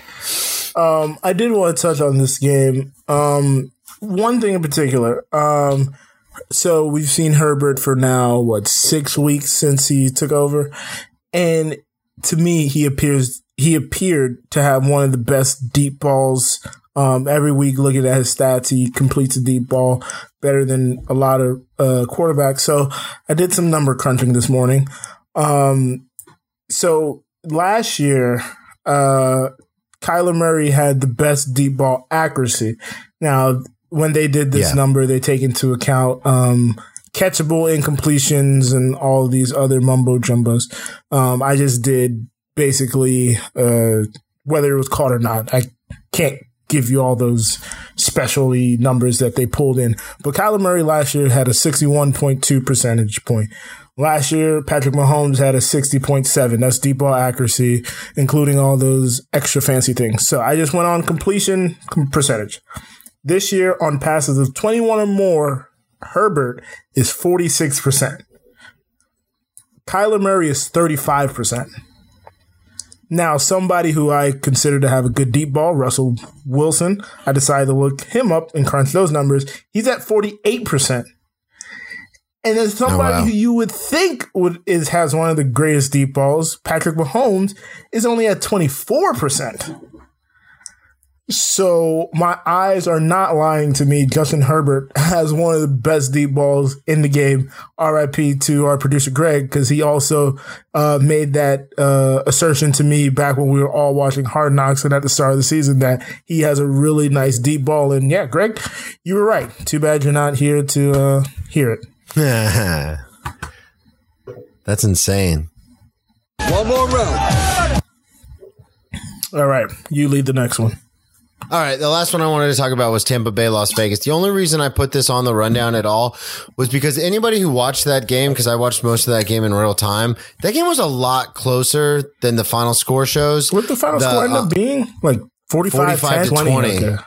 Um, I did want to touch on this game. Um, one thing in particular. Um, so we've seen Herbert for now, what, six weeks since he took over. And to me, he appears, he appeared to have one of the best deep balls. Um, every week looking at his stats, he completes a deep ball better than a lot of, uh, quarterbacks. So I did some number crunching this morning. Um, so last year, uh, Kyler Murray had the best deep ball accuracy. Now, when they did this Yeah. number, they take into account um, catchable incompletions and all these other mumbo jumbos. Um, I just did basically uh, whether it was caught or not. I can't give you all those specialty numbers that they pulled in. But Kyler Murray last year had a 61.2 percentage point. Last year, Patrick Mahomes had a 60.7. That's deep ball accuracy, including all those extra fancy things. So I just went on completion percentage. This year, on passes of 21 or more, Herbert is 46%. Kyler Murray is 35%. Now, somebody who I consider to have a good deep ball, Russell Wilson, I decided to look him up and crunch those numbers. He's at 48%. And then oh, somebody wow. who you would think would is has one of the greatest deep balls, Patrick Mahomes, is only at 24%. So my eyes are not lying to me. Justin Herbert [laughs] has one of the best deep balls in the game. RIP to our producer Greg because he also uh, made that uh, assertion to me back when we were all watching Hard Knocks and at the start of the season that he has a really nice deep ball. And yeah, Greg, you were right. Too bad you're not here to uh, hear it. [laughs] That's insane. One more round. All right, you lead the next one. All right, the last one I wanted to talk about was Tampa Bay, Las Vegas. The only reason I put this on the rundown at all was because anybody who watched that game, because I watched most of that game in real time, that game was a lot closer than the final score shows. What the final The, score end uh, up being? Like 45, 45 10, to 20. 20. Okay.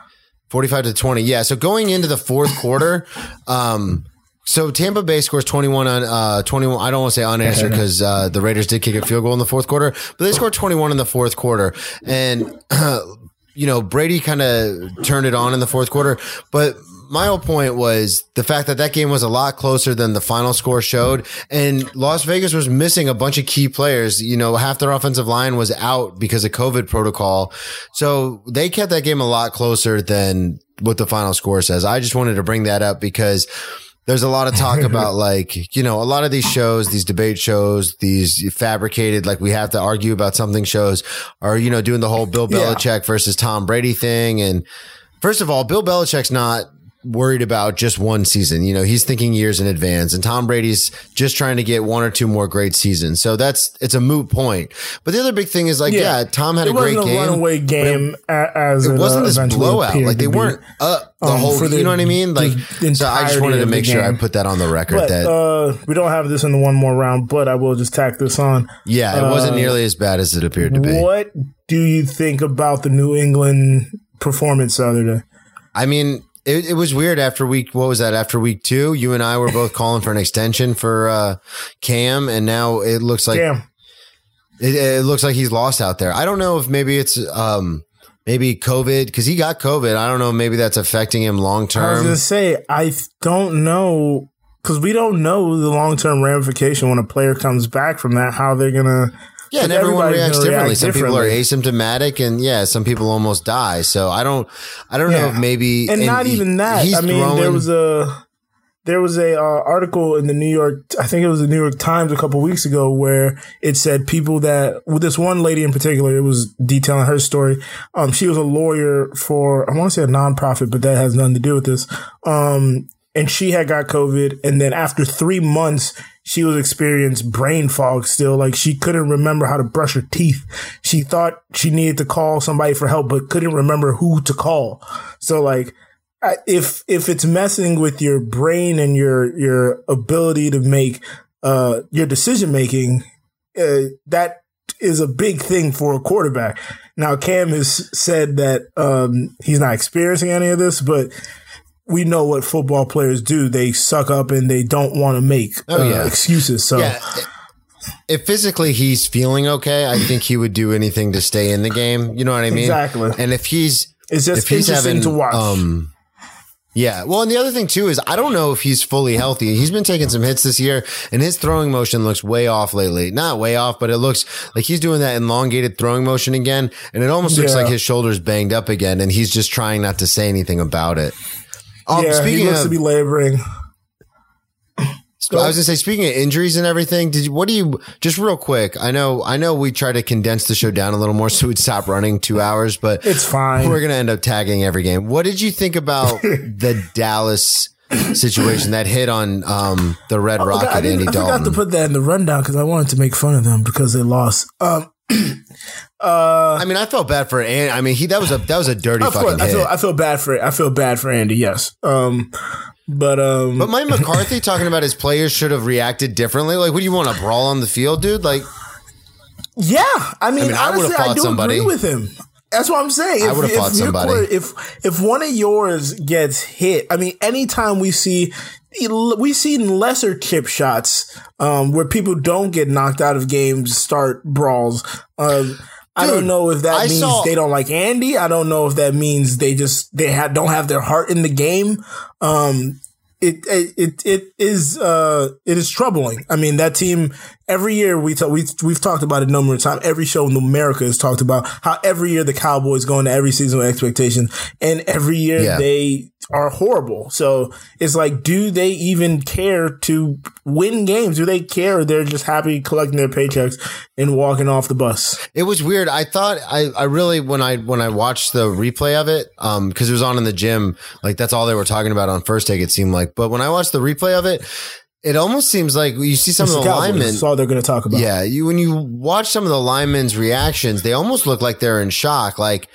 45 to 20. Yeah. So going into the fourth quarter, um, so Tampa Bay scores 21 on, uh, 21. I don't want to say unanswered [laughs] because, uh, the Raiders did kick a field goal in the fourth quarter, but they scored 21 in the fourth quarter. And, [clears throat] you know, Brady kind of turned it on in the fourth quarter, but my whole point was the fact that that game was a lot closer than the final score showed. And Las Vegas was missing a bunch of key players. You know, half their offensive line was out because of COVID protocol. So they kept that game a lot closer than what the final score says. I just wanted to bring that up because there's a lot of talk [laughs] about like, you know, a lot of these shows, these debate shows, these fabricated, like we have to argue about something shows are, you know, doing the whole Bill Yeah. Belichick versus Tom Brady thing. And first of all, Bill Belichick's not worried about just one season. You know, he's thinking years in advance and Tom Brady's just trying to get one or two more great seasons. So that's, it's a moot point. But the other big thing is like, yeah, Tom had it a great wasn't a game. runaway but it- game as it it, wasn't uh, this blowout. Like they weren't up the um, whole. the- you know what I mean? Like so. I just wanted to make sure I put that on the record. But that uh, we don't have this in the one more round, but I will just tack this on. yeah, it wasn't uh, nearly as bad as it appeared to be. What do you think about the New England performance the other day? I mean, it, it was weird after week. What was that? After week two, you and I were both [laughs] calling for an extension for uh, Cam, and now it looks like it, it looks like he's lost out there. I don't know if maybe it's um maybe COVID because he got COVID. I don't know. Maybe that's affecting him long term. I was gonna say I don't know because we don't know the long term ramification when a player comes back from that. How they're gonna Yeah, and everyone reacts differently. react some people are asymptomatic, and yeah, some people almost die. So I don't, I don't know if maybe, and, not he- even that. I mean, there was a there was a uh, article in the New York, I think it was the New York Times a couple weeks ago, where it said people that with this one lady in particular, it was detailing her story. Um, she was a lawyer for I want to say a nonprofit, but that has nothing to do with this. Um, and she had got COVID, and then after three months, she was experiencing brain fog still. Like she couldn't remember how to brush her teeth. She thought she needed to call somebody for help, but couldn't remember who to call. So like if if it's messing with your brain and your your ability to make uh your decision making, uh, that is a big thing for a quarterback. Now Cam has said that um he's not experiencing any of this, but we know what football players do. They suck up and they don't want to make Oh, uh, yeah. excuses. So Yeah. If physically he's feeling okay, I think he would do anything to stay in the game. You know what I mean? Exactly. And if he's it's just if he's interesting having to watch. um yeah. Well, and the other thing too is I don't know if he's fully healthy. He's been taking some hits this year and his throwing motion looks way off lately. Not way off, but it looks like he's doing that elongated throwing motion again. And it almost looks Yeah. like his shoulder's banged up again and he's just trying not to say anything about it. Um, yeah, he speaking looks of, to be laboring. [laughs] I was gonna say, speaking of injuries and everything, did you, what do you just real quick? I know, I know, we try to condense the show down a little more [laughs] so we'd stop running two hours, but It's fine. We're gonna end up tagging every game. What did you think about [laughs] the Dallas situation that hit on um, the Red Oh, Rocket, I, Andy I forgot to put that in the rundown because I wanted to make fun of them because they lost. Um, [clears throat] uh, I mean, I felt bad for Andy. I mean, he that was a that was a dirty fucking course, I hit. feel I feel bad for I feel bad for Andy. Yes, um, but um, but Mike McCarthy talking about his players should have reacted differently. Like, what do you want to brawl on the field, dude? Like, yeah, I mean, I mean, I honestly, I, fought do somebody. agree with him. That's what I'm saying. I would've if, fought if somebody. quarter- if if one of yours gets hit, I mean, anytime we see we've seen lesser chip shots um, where people don't get knocked out of games, start brawls. Um, I don't know if that I means saw- they don't like Andy. I don't know if that means they just they ha- don't have their heart in the game. Um, it, it it it is uh it is troubling. I mean that team every year we talk, we we've talked about it a number of times. Every show in America has talked about how every year the Cowboys go into every season with expectations, and every year Yeah. they are horrible. So it's like, do they even care to win games? Do they care? They're just happy collecting their paychecks and walking off the bus. It was weird. I thought I, I really when I when I watched the replay of it, um, because it was on in the gym, like that's all they were talking about on first take. It seemed like, but when I watched the replay of it, it almost seems like you see some It's of the the Cowboys. linemen. That's all they're going to talk about. Yeah, you when you watch some of the linemen's reactions, they almost look like they're in shock. Like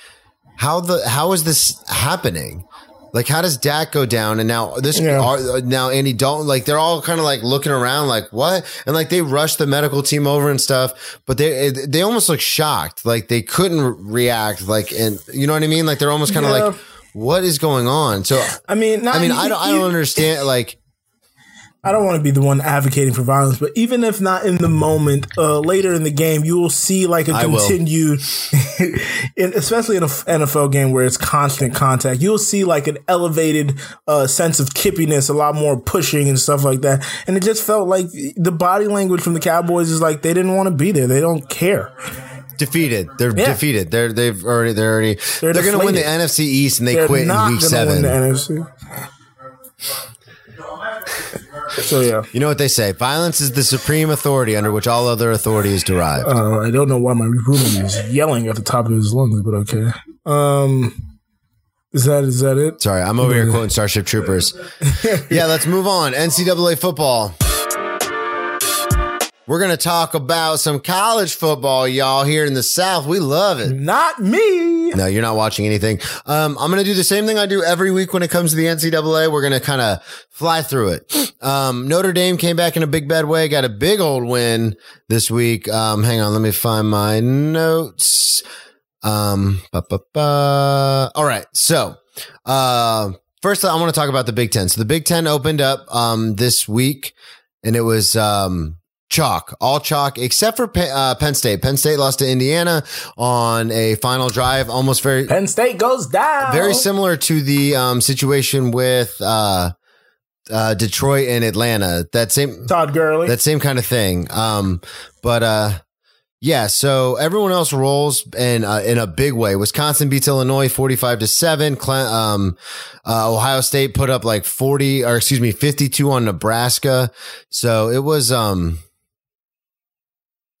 how the how is this happening? Like how does Dak go down and now this Yeah. are, now Andy Dalton like they're all kind of like looking around like what and like they rushed the medical team over and stuff but they they almost look shocked like they couldn't react like and you know what I mean like they're almost kind of Yeah. like what is going on so I mean, not, I mean I don't I don't understand like I don't want to be the one advocating for violence, but even if not in the moment, uh, later in the game, you will see like a I continued, [laughs] in, especially in an NFL game where it's constant contact, you'll see like an elevated uh, sense of kippiness, a lot more pushing and stuff like that. And it just felt like the body language from the Cowboys is like they didn't want to be there. They don't care. defeated they're Yeah. defeated they're they've already they're already they're, They're going to win the. NFC East and they They're quit in week gonna 7 win the NFC. So yeah, You know what they say? Violence is the supreme authority under which all other authority is derived. uh, I don't know why my roommate is yelling at the top of his lungs, but okay. Um, is that is that it? Sorry, I'm over here quoting Starship Troopers. yeah, let's move on. NCAA football. We're going to talk about some college football, y'all, here in the South. We love it. Not me. No, you're not watching anything. Um, I'm going to do the same thing I do every week when it comes to the NCAA. We're going to kind of fly through it. Um, Notre Dame came back in a big bad way, got a big old win this week. Um, hang on, let me find my notes. Um, ba, ba, ba. all right. So, uh, first I want to talk about the Big Ten. So the Big Ten opened up, um, this week and it was, um, chalk, all chalk, except for uh, Penn State. Penn State lost to Indiana on a final drive, almost very, Penn State goes down. very similar to the um, situation with uh, uh, Detroit and Atlanta. That same Todd Gurley. that same kind of thing. Um, but uh, Yeah, so everyone else rolls in uh, in a big way. Wisconsin beats Illinois forty five to seven. Um, uh, Ohio State put up like forty, or excuse me, fifty two on Nebraska. So it was um,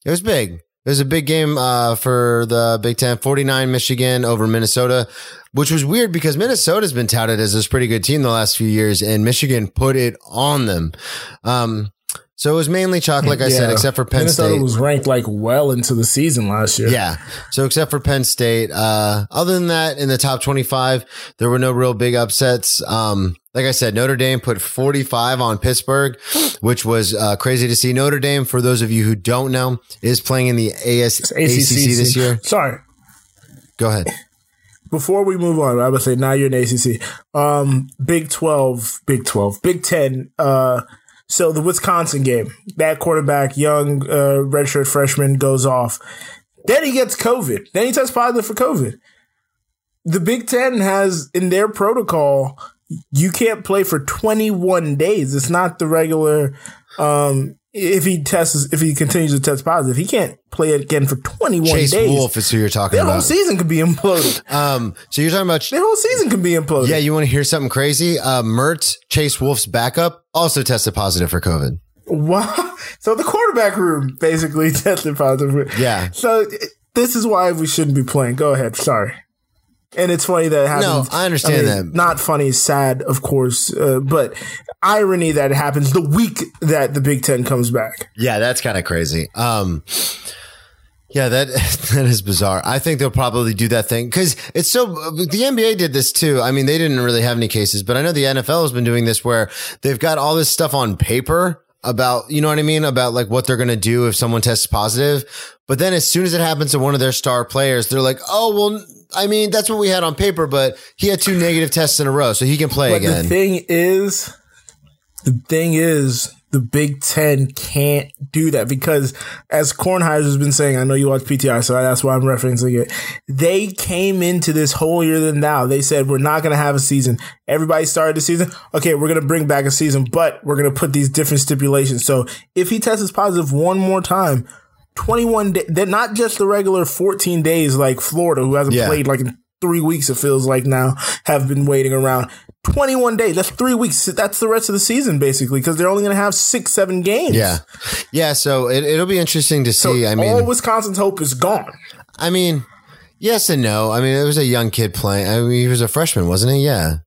it was big. It was a big game uh, for the Big Ten. Forty nine Michigan over Minnesota, which was weird because Minnesota's been touted as this pretty good team the last few years, and Michigan put it on them. Um, so it was mainly chalk, like I said, except for Penn Minnesota State. was ranked like well into the season last year. Yeah. So except for Penn State, uh, other than that, in the top 25, there were no real big upsets. Um, like I said, Notre Dame put 45 on Pittsburgh, which was, uh, crazy to see. Notre Dame, for those of you who don't know, is playing in the AS- ACC, this year. Sorry. Go ahead. Before we move on, I would say now you're in ACC. Um, Big 12, Big 12, Big 10. Uh, so the Wisconsin game, that quarterback, young, uh, redshirt freshman goes off. Then he gets COVID. Then he tests positive for COVID. The Big Ten has in their protocol, you can't play for 21 days. It's not the regular, um, if he tests, if he continues to test positive, he can't play again for 21 Chase days. Wolf is who you're talking Their whole about. season could be imploded. Um, so you're talking about Their whole season could be imploded. Yeah, you want to hear something crazy? Uh, Mertz, Chase Wolf's backup, also tested positive for COVID. Wow. [laughs] So the quarterback room basically [laughs] tested positive. Yeah. So this is why we shouldn't be playing. Go ahead. Sorry. And it's funny that it happens. I understand that. Not funny, sad, of course, uh, but irony that it happens the week that the Big Ten comes back. Yeah, that's kind of crazy. Um, yeah, that [laughs] that is bizarre. I think they'll probably do that thing because it's so. The NBA did this too. I mean, they didn't really have any cases, but I know the NFL has been doing this where they've got all this stuff on paper about, you know what I mean, about like what they're going to do if someone tests positive. But then as soon as it happens to one of their star players, they're like, oh well. I mean, that's what we had on paper, but he had two negative tests in a row, so he can play But again. the thing is, the thing is, the Big Ten can't do that because, as Kornheiser's been saying, I know you watch PTI, so that's why I'm referencing it. They came into this whole year than now. They said we're not going to have a season. Everybody started the season. Okay, we're going to bring back a season, but we're going to put these different stipulations. So if he tests positive one more time. 21 days, not just the regular 14 days like Florida, who hasn't Yeah. played like in three weeks, it feels like now, have been waiting around. 21 days, that's three weeks. That's the rest of the season, basically, because they're only going to have six, seven games. yeah, yeah. So it, it'll be interesting to So see. I mean, all Wisconsin's hope is gone. I mean, yes and no. I mean, it was a young kid playing. I mean, he was a freshman, wasn't he? Yeah.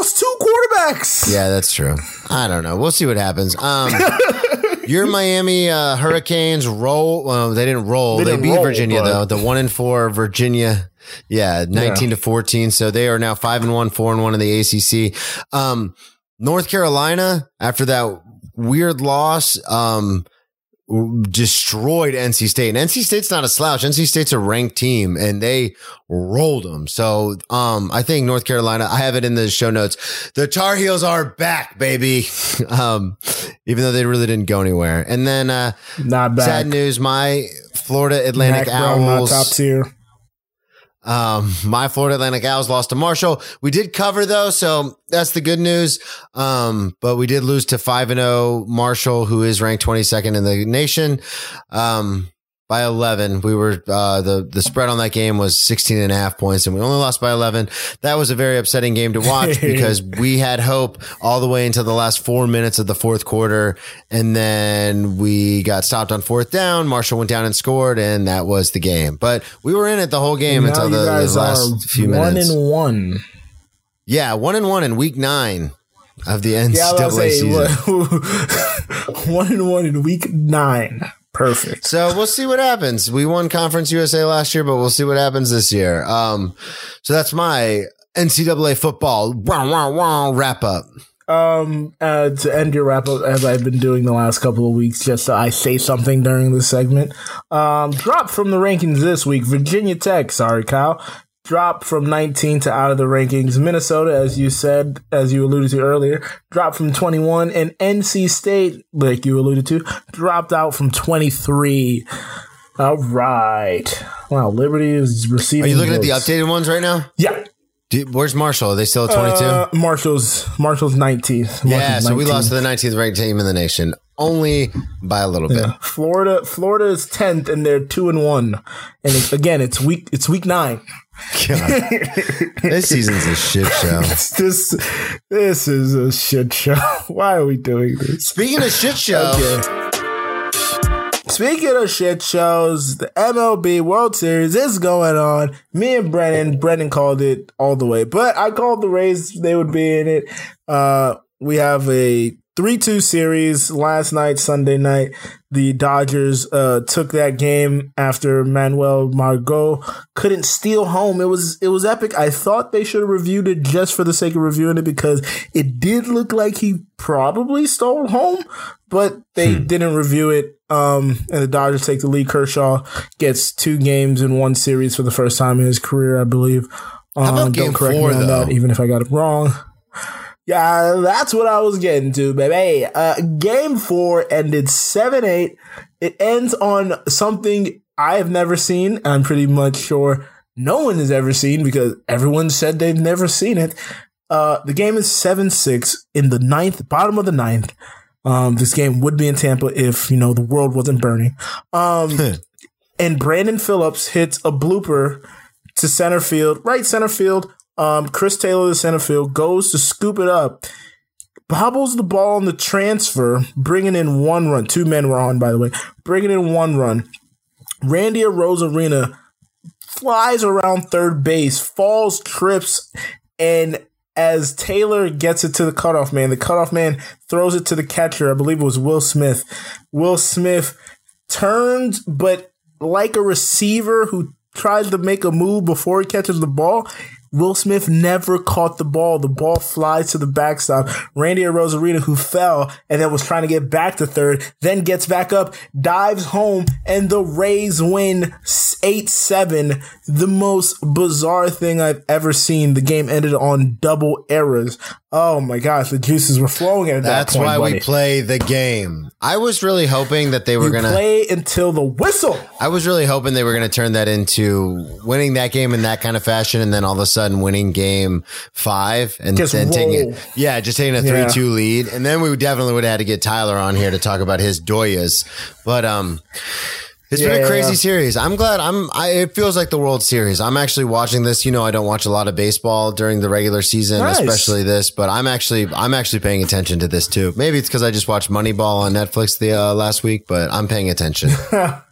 It's two quarterbacks. Yeah, that's true. I don't know. We'll see what happens. Um, [laughs] your Miami uh, Hurricanes roll. Well, they didn't roll. They They, didn't beat roll, Virginia though. The one and four Virginia. Yeah, nineteen to fourteen. So they are now five and one, four and one in the ACC. Um, North Carolina after that weird loss. Um, destroyed NC State. And NC State's not a slouch. NC State's a ranked team and they rolled them. So, um, I think North Carolina, I have it in the show notes. The Tar Heels are back, baby. [laughs] um, even though they really didn't go anywhere. And then, uh, Not bad. sad news, my Florida Atlantic Mack Brown, not Owls. top tier. Um, my Florida Atlantic Owls lost to Marshall. We did cover though, so that's the good news. Um, but we did lose to five and zero Marshall, who is ranked twenty second in the nation. Um, by 11. We were, uh, the, the spread on that game was 16 and a half points and we only lost by 11. That was a very upsetting game to watch [laughs] because we had hope all the way into the last four minutes of the fourth quarter. And then we got stopped on fourth down. Marshall went down and scored and that was the game. But we were in it the whole game until the, the last few one minutes. and one. yeah. One and one in week nine of the Yeah, NCAA say, season. [laughs] one and one in week nine. Perfect. So we'll see what happens. We won Conference USA last year, but we'll see what happens this year. Um, so that's my NCAA football wow, wow, wow, wrap up. Um, uh, to end your wrap up, as I've been doing the last couple of weeks, just so I say something during this segment. Um, drop from the rankings this week. Virginia Tech, sorry, Kyle, drop from 19 to out of the rankings. Minnesota, as you said, as you alluded to earlier, dropped from 21, and NC State, like you alluded to, dropped out from 23. All right. Wow, Liberty is receiving. Are you looking votes. at the updated ones right now? Yeah. Where's Marshall? Are they still at 22? Uh, Marshall's Marshall's 19th. Marshall's yeah, so 19th. we lost to the 19th ranked team in the nation only by a little yeah. bit. Florida Florida is 10th and they're 2 and 1. And again, it's week it's week 9 this season's a shit show. [laughs] This this is a shit show. [laughs] Why are we doing this? Speaking of shit show, Speaking of shit shows, the MLB World Series is going on. Me and Brennan, Brennan called it all the way, but I called the Rays; they would be in it. Uh, we have a three-two series last night, Sunday night. The Dodgers uh, took that game after Manuel Margot couldn't steal home. It was it was epic. I thought they should have reviewed it just for the sake of reviewing it because it did look like he probably stole home, but they didn't review it. Um, and the Dodgers take the lead. Kershaw gets two games in one series for the first time in his career, I believe. Um, about game don't correct four, me on though? that, even if I got it wrong. Yeah, that's what I was getting to, baby. Uh, game four ended 7 8. It ends on something I have never seen. I'm pretty much sure no one has ever seen because everyone said they've never seen it. Uh, the game is 7 6 in the ninth, bottom of the ninth. Um, this game would be in Tampa if, you know, the world wasn't burning. Um, [laughs] and Brandon Phillips hits a blooper to center field, right center field. Um, Chris Taylor, the center field, goes to scoop it up, bobbles the ball on the transfer, bringing in one run. Two men were on, by the way, bringing in one run. Randy Arozarena flies around third base, falls, trips, and as Taylor gets it to the cutoff man, the cutoff man throws it to the catcher. I believe it was Will Smith. Will Smith turns, but like a receiver who tries to make a move before he catches the ball, Will Smith never caught the ball. The ball flies to the backstop. Randy Arozarena, who fell and then was trying to get back to third, then gets back up, dives home, and the Rays win 8 7. The most bizarre thing I've ever seen. The game ended on double errors. Oh my gosh, the juices were flowing at that's that point. That's why we play the game. I was really hoping that they were gonna. play until the whistle. I was really hoping they were gonna turn that into winning that game in that kind of fashion, and then all of a sudden winning game five, and Just then taking it, yeah, just taking a Yeah. three-two lead, and then we definitely would have had to get Tyler on here to talk about his doyas, but um. It's been a Yeah. crazy series. I'm glad. I'm. I, it feels like the World Series. I'm actually watching this. You know, I don't watch a lot of baseball during the regular season, Nice. especially this. But I'm actually, I'm actually paying attention to this too. Maybe it's because I just watched Moneyball on Netflix the uh, last week, but I'm paying attention. [laughs]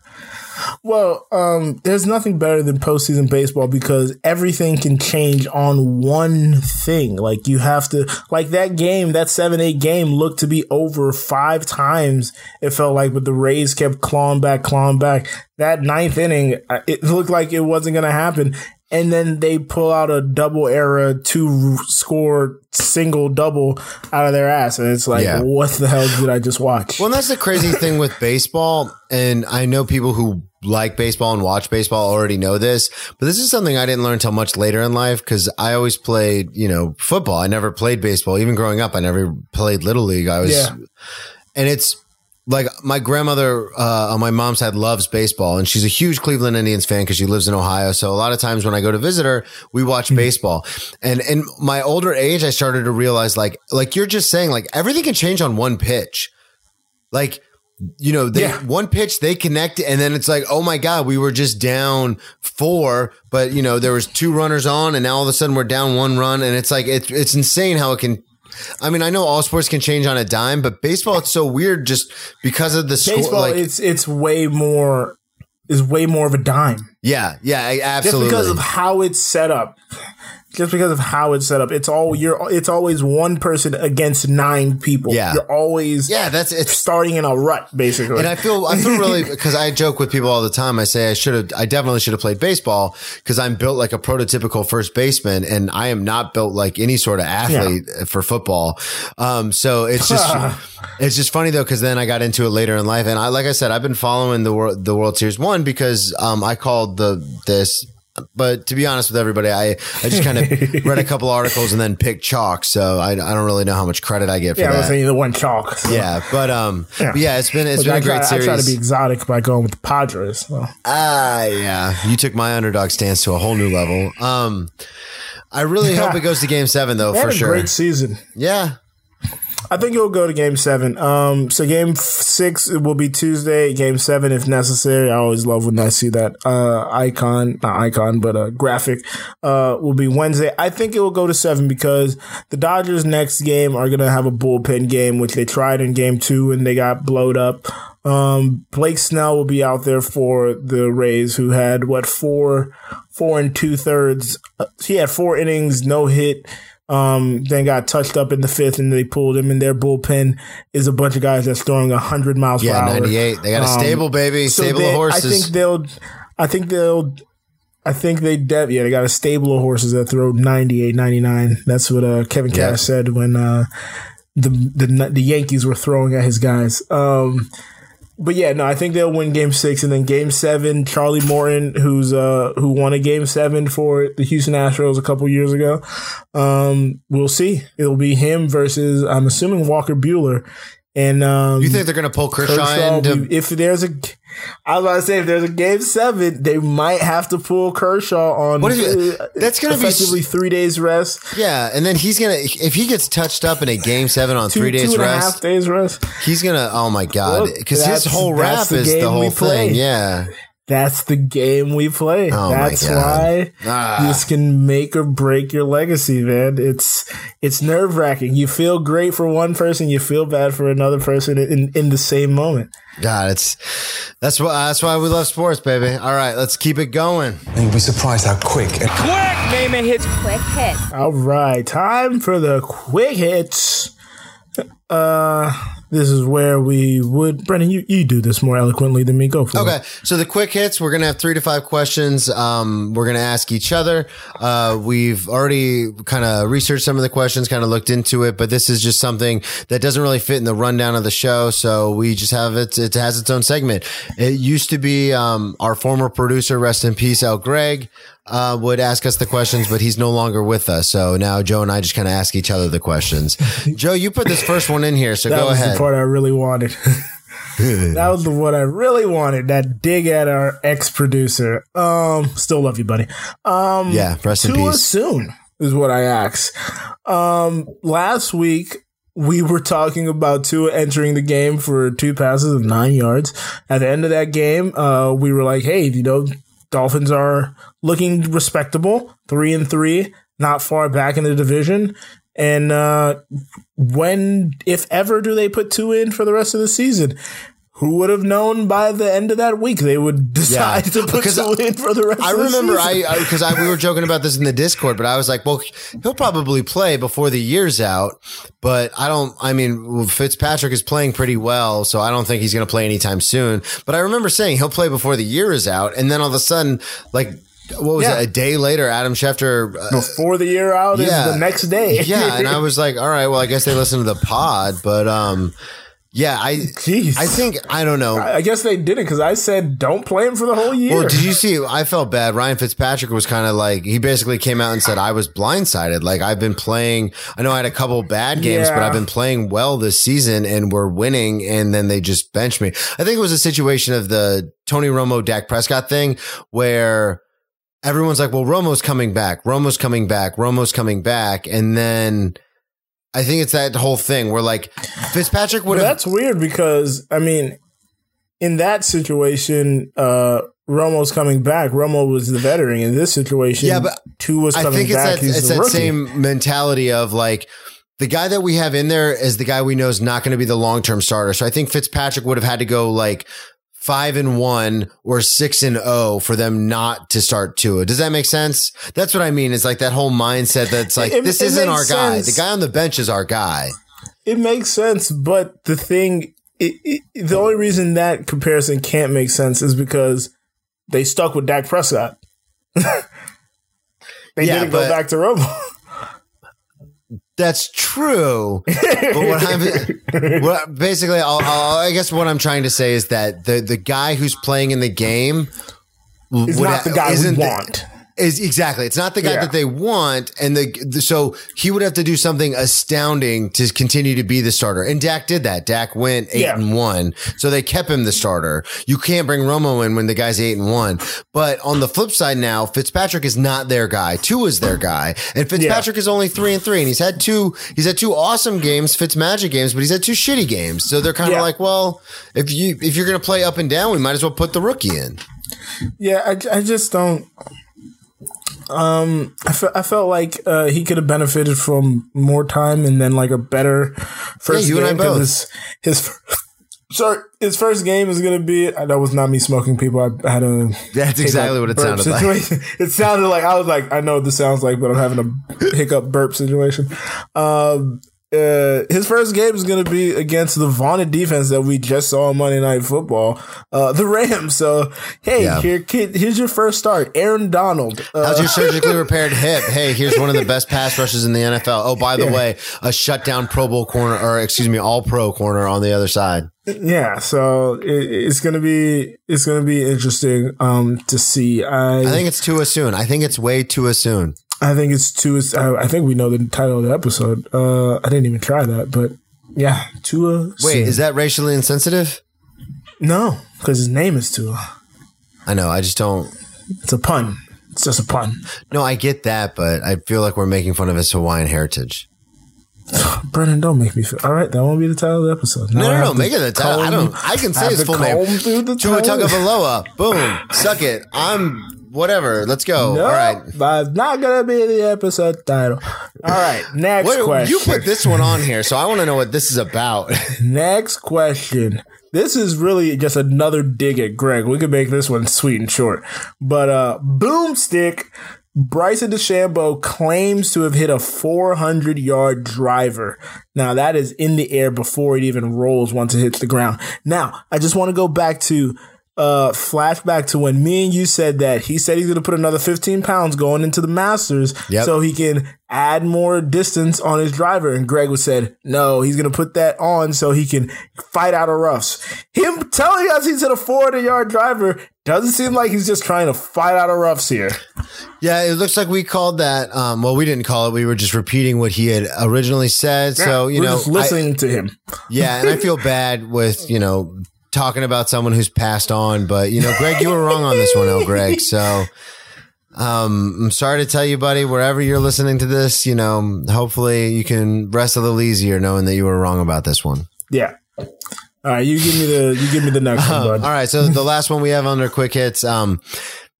Well, um, there's nothing better than postseason baseball because everything can change on one thing. Like you have to, like that game, that seven eight game looked to be over five times. It felt like, but the Rays kept clawing back, clawing back. That ninth inning, uh, it looked like it wasn't going to happen. And then they pull out a double era two score single double out of their ass, and it's like, Yeah. what the hell did I just watch? Well, that's the crazy thing with baseball. And I know people who like baseball and watch baseball already know this, but this is something I didn't learn until much later in life because I always played, you know, football. I never played baseball. Even growing up, I never played little league. I was, Yeah. and it's like my grandmother uh, on my mom's side loves baseball, and she's a huge Cleveland Indians fan because she lives in Ohio. So a lot of times when I go to visit her, we watch baseball. And in my older age, I started to realize, like, like you're just saying, like everything can change on one pitch. Like, you know, they Yeah. one pitch they connect, and then it's like, oh my god, we were just down four, but you know there was two runners on, and now all of a sudden we're down one run, and it's like it's it's insane how it can. I mean, I know all sports can change on a dime, but baseball it's so weird just because of the score. baseball Like, it's it's way more is way more of a dime yeah, yeah, I- just because of how it's set up just because of how it's set up it's all you're it's always one person against nine people Yeah. you're always yeah, that's it's starting in a rut basically And I feel I feel really [laughs] because I joke with people all the time. I say I should have I definitely should have played baseball because I'm built like a prototypical first baseman and I am not built like any sort of athlete for football. Um, so it's just [laughs] it's just funny though because then I got into it later in life and I like I said I've been following the world the World Series one because um, I called the this. But to be honest with everybody, I, I just kind of [laughs] read a couple articles and then picked chalk. So I, I don't really know how much credit I get for yeah i was saying the one chalk so. yeah, but um, [laughs] Yeah. but yeah, it's been it's Look, been I a great try, series. I try to be exotic by going with the Padres. So. Ah, yeah. You took my underdog stance to a whole new level. Um, I really hope it goes to [laughs] game seven though, for sure. great season. Yeah. I think it'll go to game seven. Um, so game six will be Tuesday. Game seven, if necessary. I always love when I see that uh, icon, not icon, but a graphic. Uh, will be Wednesday. I think it will go to seven because the Dodgers next game are gonna have a bullpen game, which they tried in game two and they got blowed up. Um, Blake Snell will be out there for the Rays, who had what four, four and two thirds. Uh, he had four innings, no hit. Um, then got touched up in the fifth, and they pulled him. And their bullpen is a bunch of guys that's throwing hundred miles Yeah, per hour. 98. They got a Um, stable, baby. so stable they- of horses. I think they'll. I think they'll. I think they de- yeah they got a stable of horses that throw 98, 99. That's what uh, Kevin Cash Yeah. said when uh, the the the Yankees were throwing at his guys. Um, but yeah, no, I think they'll win Game Six, and then Game Seven, Charlie Morton, who's uh who won a Game Seven for the Houston Astros a couple years ago. Um, we'll see. It'll be him versus I'm assuming Walker Buehler, and um, you think they're going to pull Kershaw, Kershaw, into. if there's a, I was about to say if there's a game seven, they might have to pull Kershaw on. What if- uh, that's gonna be effectively three days rest, yeah, and then he's going to. If he gets touched up in a game seven on two, three days a half rest, days rest. he's going to. Oh, my God. Because his whole rap the is the whole thing. Yeah. That's the game we play. Oh That's why Ah. this can make or break your legacy, man. It's it's nerve wracking. You feel great for one person, you feel bad for another person in, in the same moment. God, it's. That's why, that's why we love sports, baby. All right, let's keep it going. And you'll be surprised how quick and Quick! Naaman hits Quick hits. All right, time for the quick hits. Uh, this is where we would, Brendan. you, you do this more eloquently than me. Go for Okay, it. Okay. So the quick hits, we're gonna have three to five questions. Um, we're gonna ask each other. Uh, we've already kind of researched some of the questions, kind of looked into it, but this is just something that doesn't really fit in the rundown of the show. So we just have it. It has its own segment. It used to be um, our former producer, rest in peace, Al Greg. Uh, would ask us the questions, but he's no longer with us. So now Joe and I just kind of ask each other the questions. [laughs] Joe, you put this first one in here, so That go was ahead. the part I really wanted. [laughs] that was the one I really wanted. That dig at our ex producer. Um, still love you, buddy. Um, Yeah, rest in peace. soon is what I asked. Um, last week we were talking about Tua entering the game for two passes of nine yards. At the end of that game, uh, we were like, hey, you know, Dolphins are looking respectable, three and three, not far back in the division. And uh, when, if ever, do they put Tua in for the rest of the season? Who would have known by the end of that week they would [laughs] decide to put Tua in for the rest I of the remember season? I because I, we were joking about this in the Discord, but I was like, well, he'll probably play before the year's out. But I don't. I mean, Fitzpatrick is playing pretty well, so I don't think he's going to play anytime soon. But I remember saying he'll play before the year is out, and then all of a sudden, like. What was Yeah. it? A day later, Adam Schefter. uh, before the year out yeah, is the next day. yeah, and I [laughs] was like, all right, well, I guess they listened to the pod, but um, yeah, I, Jeez. I think I don't know. I guess they did it because I said don't play him for the whole year. Well, did you see? I felt bad. Ryan Fitzpatrick was kind of like he basically came out and said I was blindsided. Like I've been playing. I know I had a couple bad games, but I've been playing well this season, and we're winning. And then they just benched me. I think it was a situation of the Tony Romo Dak Prescott thing where everyone's like, "Well, Romo's coming back. Romo's coming back. Romo's coming back," and then. I think it's that whole thing where like Fitzpatrick would have that's weird because I mean, in that situation, uh, Romo's coming back. Romo was the veteran. In this situation, Yeah, but Tua was I coming think it's back. that He's it's that rookie. same mentality of like the guy that we have in there is the guy we know is not going to be the long term starter. So I think Fitzpatrick would have had to go like five and one or six and oh for them not to start Tua. Does that make sense? That's what I mean. It's like that whole mindset that's like It- this isn't our guy. sense. The guy on the bench is our guy. It makes sense, but the thing, it, it, the only reason that comparison can't make sense is because they stuck with Dak Prescott. [laughs] they Yeah, didn't but- go back to Romo. That's true. but what I'm [laughs] what, basically, I'll, I'll, I guess what I'm trying to say is that the the guy who's playing in the game is not the guy we isn't the- want. Is exactly. It's not the guy Yeah. that they want, and the, the so he would have to do something astounding to continue to be the starter. And Dak did that. Dak went eight Yeah. and one, so they kept him the starter. You can't bring Romo in when the guy's eight and one. But on the flip side, now Fitzpatrick is not their guy. Tua is their guy, and Fitzpatrick is only three and three, and he's had two. He's had two awesome games, Fitzmagic games, but he's had two shitty games. So they're kind of Yeah. like, well, if you if you're gonna play up and down, we might as well put the rookie in. Yeah, I, I just don't. Um, I, fe- I felt like uh, he could have benefited from more time and then like a better first Yeah, you and I both. His, his sorry, his first game is gonna be. uh, That was not me smoking people. I had a. That's exactly what it sounded like. [laughs] It sounded like I was like, I know what this sounds like, but I'm having a hiccup burp situation. Um, uh, his first game is going to be against the vaunted defense that we just saw on Monday Night Football, uh, the Rams. So, hey, Yeah. here, kid, here's your first start, Aaron Donald. Uh, How's your [laughs] surgically repaired hip? Hey, here's one of the best pass rushes in the NFL. Oh, by the Yeah. way, a shutdown Pro Bowl corner, or excuse me, All Pro corner on the other side. yeah, so it, it's gonna be it's gonna be interesting um, to see. I I think it's too soon. I think it's way too soon. I think it's too. I, I think we know the title of the episode. Uh, I didn't even try that, but yeah, Tua. Wait, is that racially insensitive? no? Because his name is Tua. I know. I just don't. It's a pun. It's just a pun. No, I get that, but I feel like we're making fun of his Hawaiian heritage. [sighs] Brennan, don't make me feel. All right, that won't be the title of the episode. Now No, no, no. Make it the title. I don't. I can I say have his full name. Tua. Tagovailoa. [laughs] Boom. Suck it. I'm whatever. Let's go. No, All right. that's not gonna be the episode title. All right, [laughs] next What, question. you put this one on here, so I want to know what this is about. [laughs] Next question. This is really just another dig at Greg. We could make this one sweet and short. But uh Boomstick, Bryson DeChambeau claims to have hit a 400 yard driver. Now that is in the air before it even rolls once it hits the ground. Now, I just want to go back to uh flashback to when me and you said that he said he's gonna put another 15 pounds going into the Masters Yep. so he can add more distance on his driver. And Greg was said, no, he's going to put that on so he can fight out of roughs. Him telling us he's a 400 yard driver doesn't seem like he's just trying to fight out of roughs here. Yeah, it looks like we called that. Um, well, we didn't call it. We were just repeating what he had originally said. So you know, just I- listening to him. yeah, and I feel [laughs] bad with you know talking about someone who's passed on, but you know, Greg, you were wrong on this one, oh, Greg. [laughs] So. Um, I'm sorry to tell you, buddy, wherever you're listening to this, you know, hopefully you can rest a little easier knowing that you were wrong about this one. Yeah. All right, you give me the you give me the next one, [laughs] bud. All right. So the last one we have under quick hits. Um,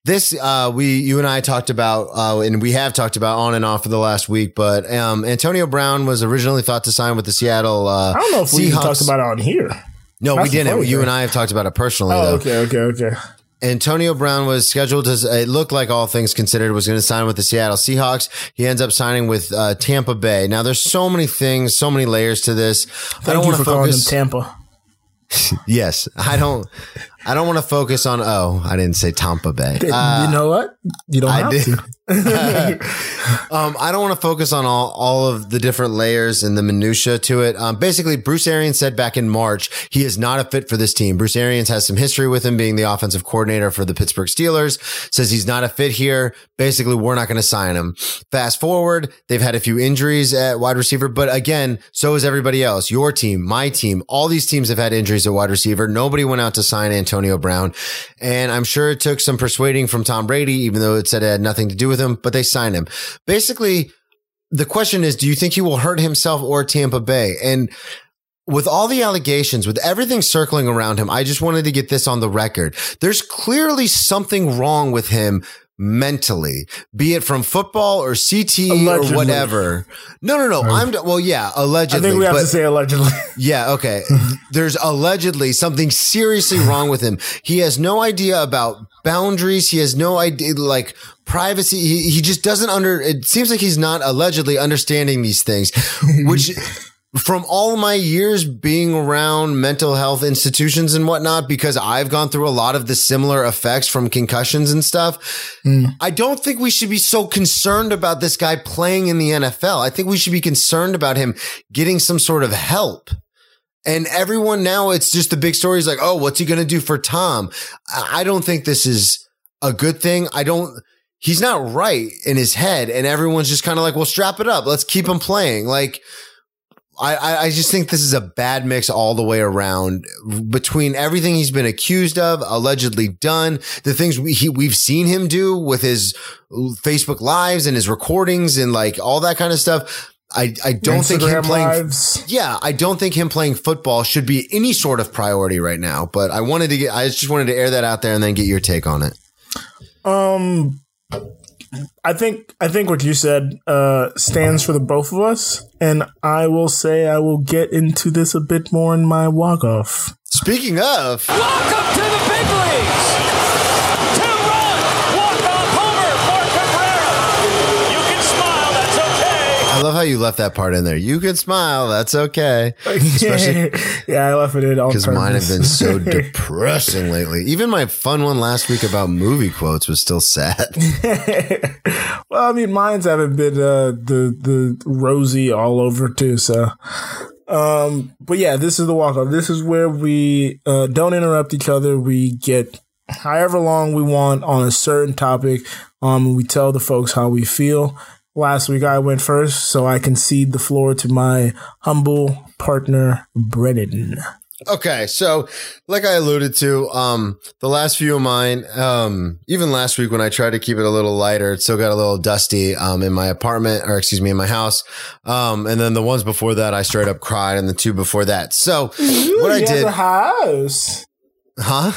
this uh, we you and I talked about, uh, and we have talked about on and off for the last week. But um, Antonio Brown was originally thought to sign with the Seattle. Uh, I don't know if we talked about it on here. No, we didn't. funny You thing. and I have talked about it personally. Oh, though. okay, okay, okay. Antonio Brown was scheduled to, it looked like all things considered was going to sign with the Seattle Seahawks. He ends up signing with uh, Tampa Bay. Now there's so many things, so many layers to this. I Thank don't you want for to calling him focus. Tampa. [laughs] yes. I don't, I don't want to focus on, oh, I didn't say Tampa Bay. Uh, you know what? You don't I have did. to. [laughs] um, I don't want to focus on all, all of the different layers and the minutia to it. Um, basically, Bruce Arians said back in March he is not a fit for this team. Bruce Arians has some history with him being the offensive coordinator for the Pittsburgh Steelers. Says he's not a fit here. Basically, we're not going to sign him. Fast forward, they've had a few injuries at wide receiver, but again, so is everybody else. Your team, my team, all these teams have had injuries at wide receiver. Nobody went out to sign Antonio Brown, and I'm sure it took some persuading from Tom Brady, even though it said it had nothing to do with him. But they signed him. Basically, the question is, do you think he will hurt himself or Tampa Bay? And with all the allegations, with everything circling around him, I just wanted to get this on the record. There's clearly something wrong with him mentally, be it from football or CTE Allegedly. or whatever. No, no, no. I'm well, yeah, allegedly. I think we have but- to say allegedly. [laughs] yeah, okay. There's allegedly something seriously wrong with him. He has no idea about boundaries. He has no idea, like privacy. He, he just doesn't under, it seems like he's not allegedly understanding these things, which [laughs] from all my years being around mental health institutions and whatnot, because I've gone through a lot of the similar effects from concussions and stuff. Hmm. I don't think we should be so concerned about this guy playing in the NFL. I think we should be concerned about him getting some sort of help. And everyone now, it's just the big story is like, oh, what's he going to do for Tom? I I don't think this is a good thing. I don't, he's not right in his head, and everyone's just kind of like, "Well, strap it up, let's keep him playing." Like, I, I, just think this is a bad mix all the way around between everything he's been accused of, allegedly done, the things we, he, we've seen him do with his Facebook lives and his recordings and like all that kind of stuff. I, I don't think him playing. lives. Yeah, I don't think him playing football should be any sort of priority right now. But I wanted to get, I just wanted to air that out there and then get your take on it. Um, I think I think what you said uh, stands for the both of us, and I will say I will get into this a bit more in my walk off. Speaking of, Welcome to the big leagues. Two-run walk-off homer for Cabrera. You can smile. That's okay. I love how you left that part in there. You can smile. That's okay. Especially [laughs] yeah, I left it in because mine have been so [laughs] depressing lately. Even my fun one last week about movie quotes was still sad. [laughs] well, I mean, mine's haven't been uh, the the rosy all over too. So, um, but yeah, this is the walk off. This is where we uh, don't interrupt each other. We get however long we want on a certain topic. Um, we tell the folks how we feel. Last week I went first, so I concede the floor to my humble partner Brennan. Okay, so like I alluded to, um, the last few of mine, um, even last week when I tried to keep it a little lighter, it still got a little dusty, um, in my apartment or excuse me, in my house. Um, and then the ones before that, I straight up cried and the two before that. So what I did, house. huh?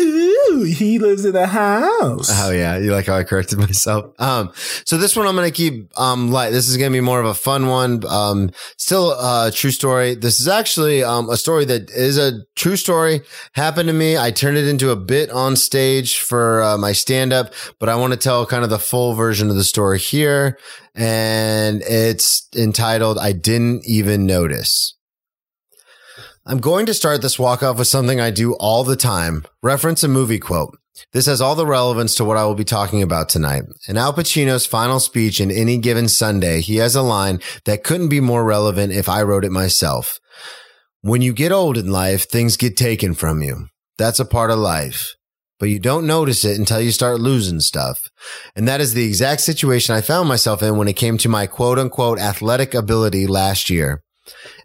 Ooh, he lives in a house. Oh yeah, you like how I corrected myself. Um, so this one I'm gonna keep um light. This is gonna be more of a fun one. Um, still a true story. This is actually um a story that is a true story. Happened to me. I turned it into a bit on stage for uh, my stand up, but I want to tell kind of the full version of the story here, and it's entitled "I Didn't Even Notice." I'm going to start this walk off with something I do all the time. Reference a movie quote. This has all the relevance to what I will be talking about tonight. In Al Pacino's final speech in Any Given Sunday, he has a line that couldn't be more relevant if I wrote it myself. When you get old in life, things get taken from you. That's a part of life. But you don't notice it until you start losing stuff. And that is the exact situation I found myself in when it came to my quote unquote athletic ability last year.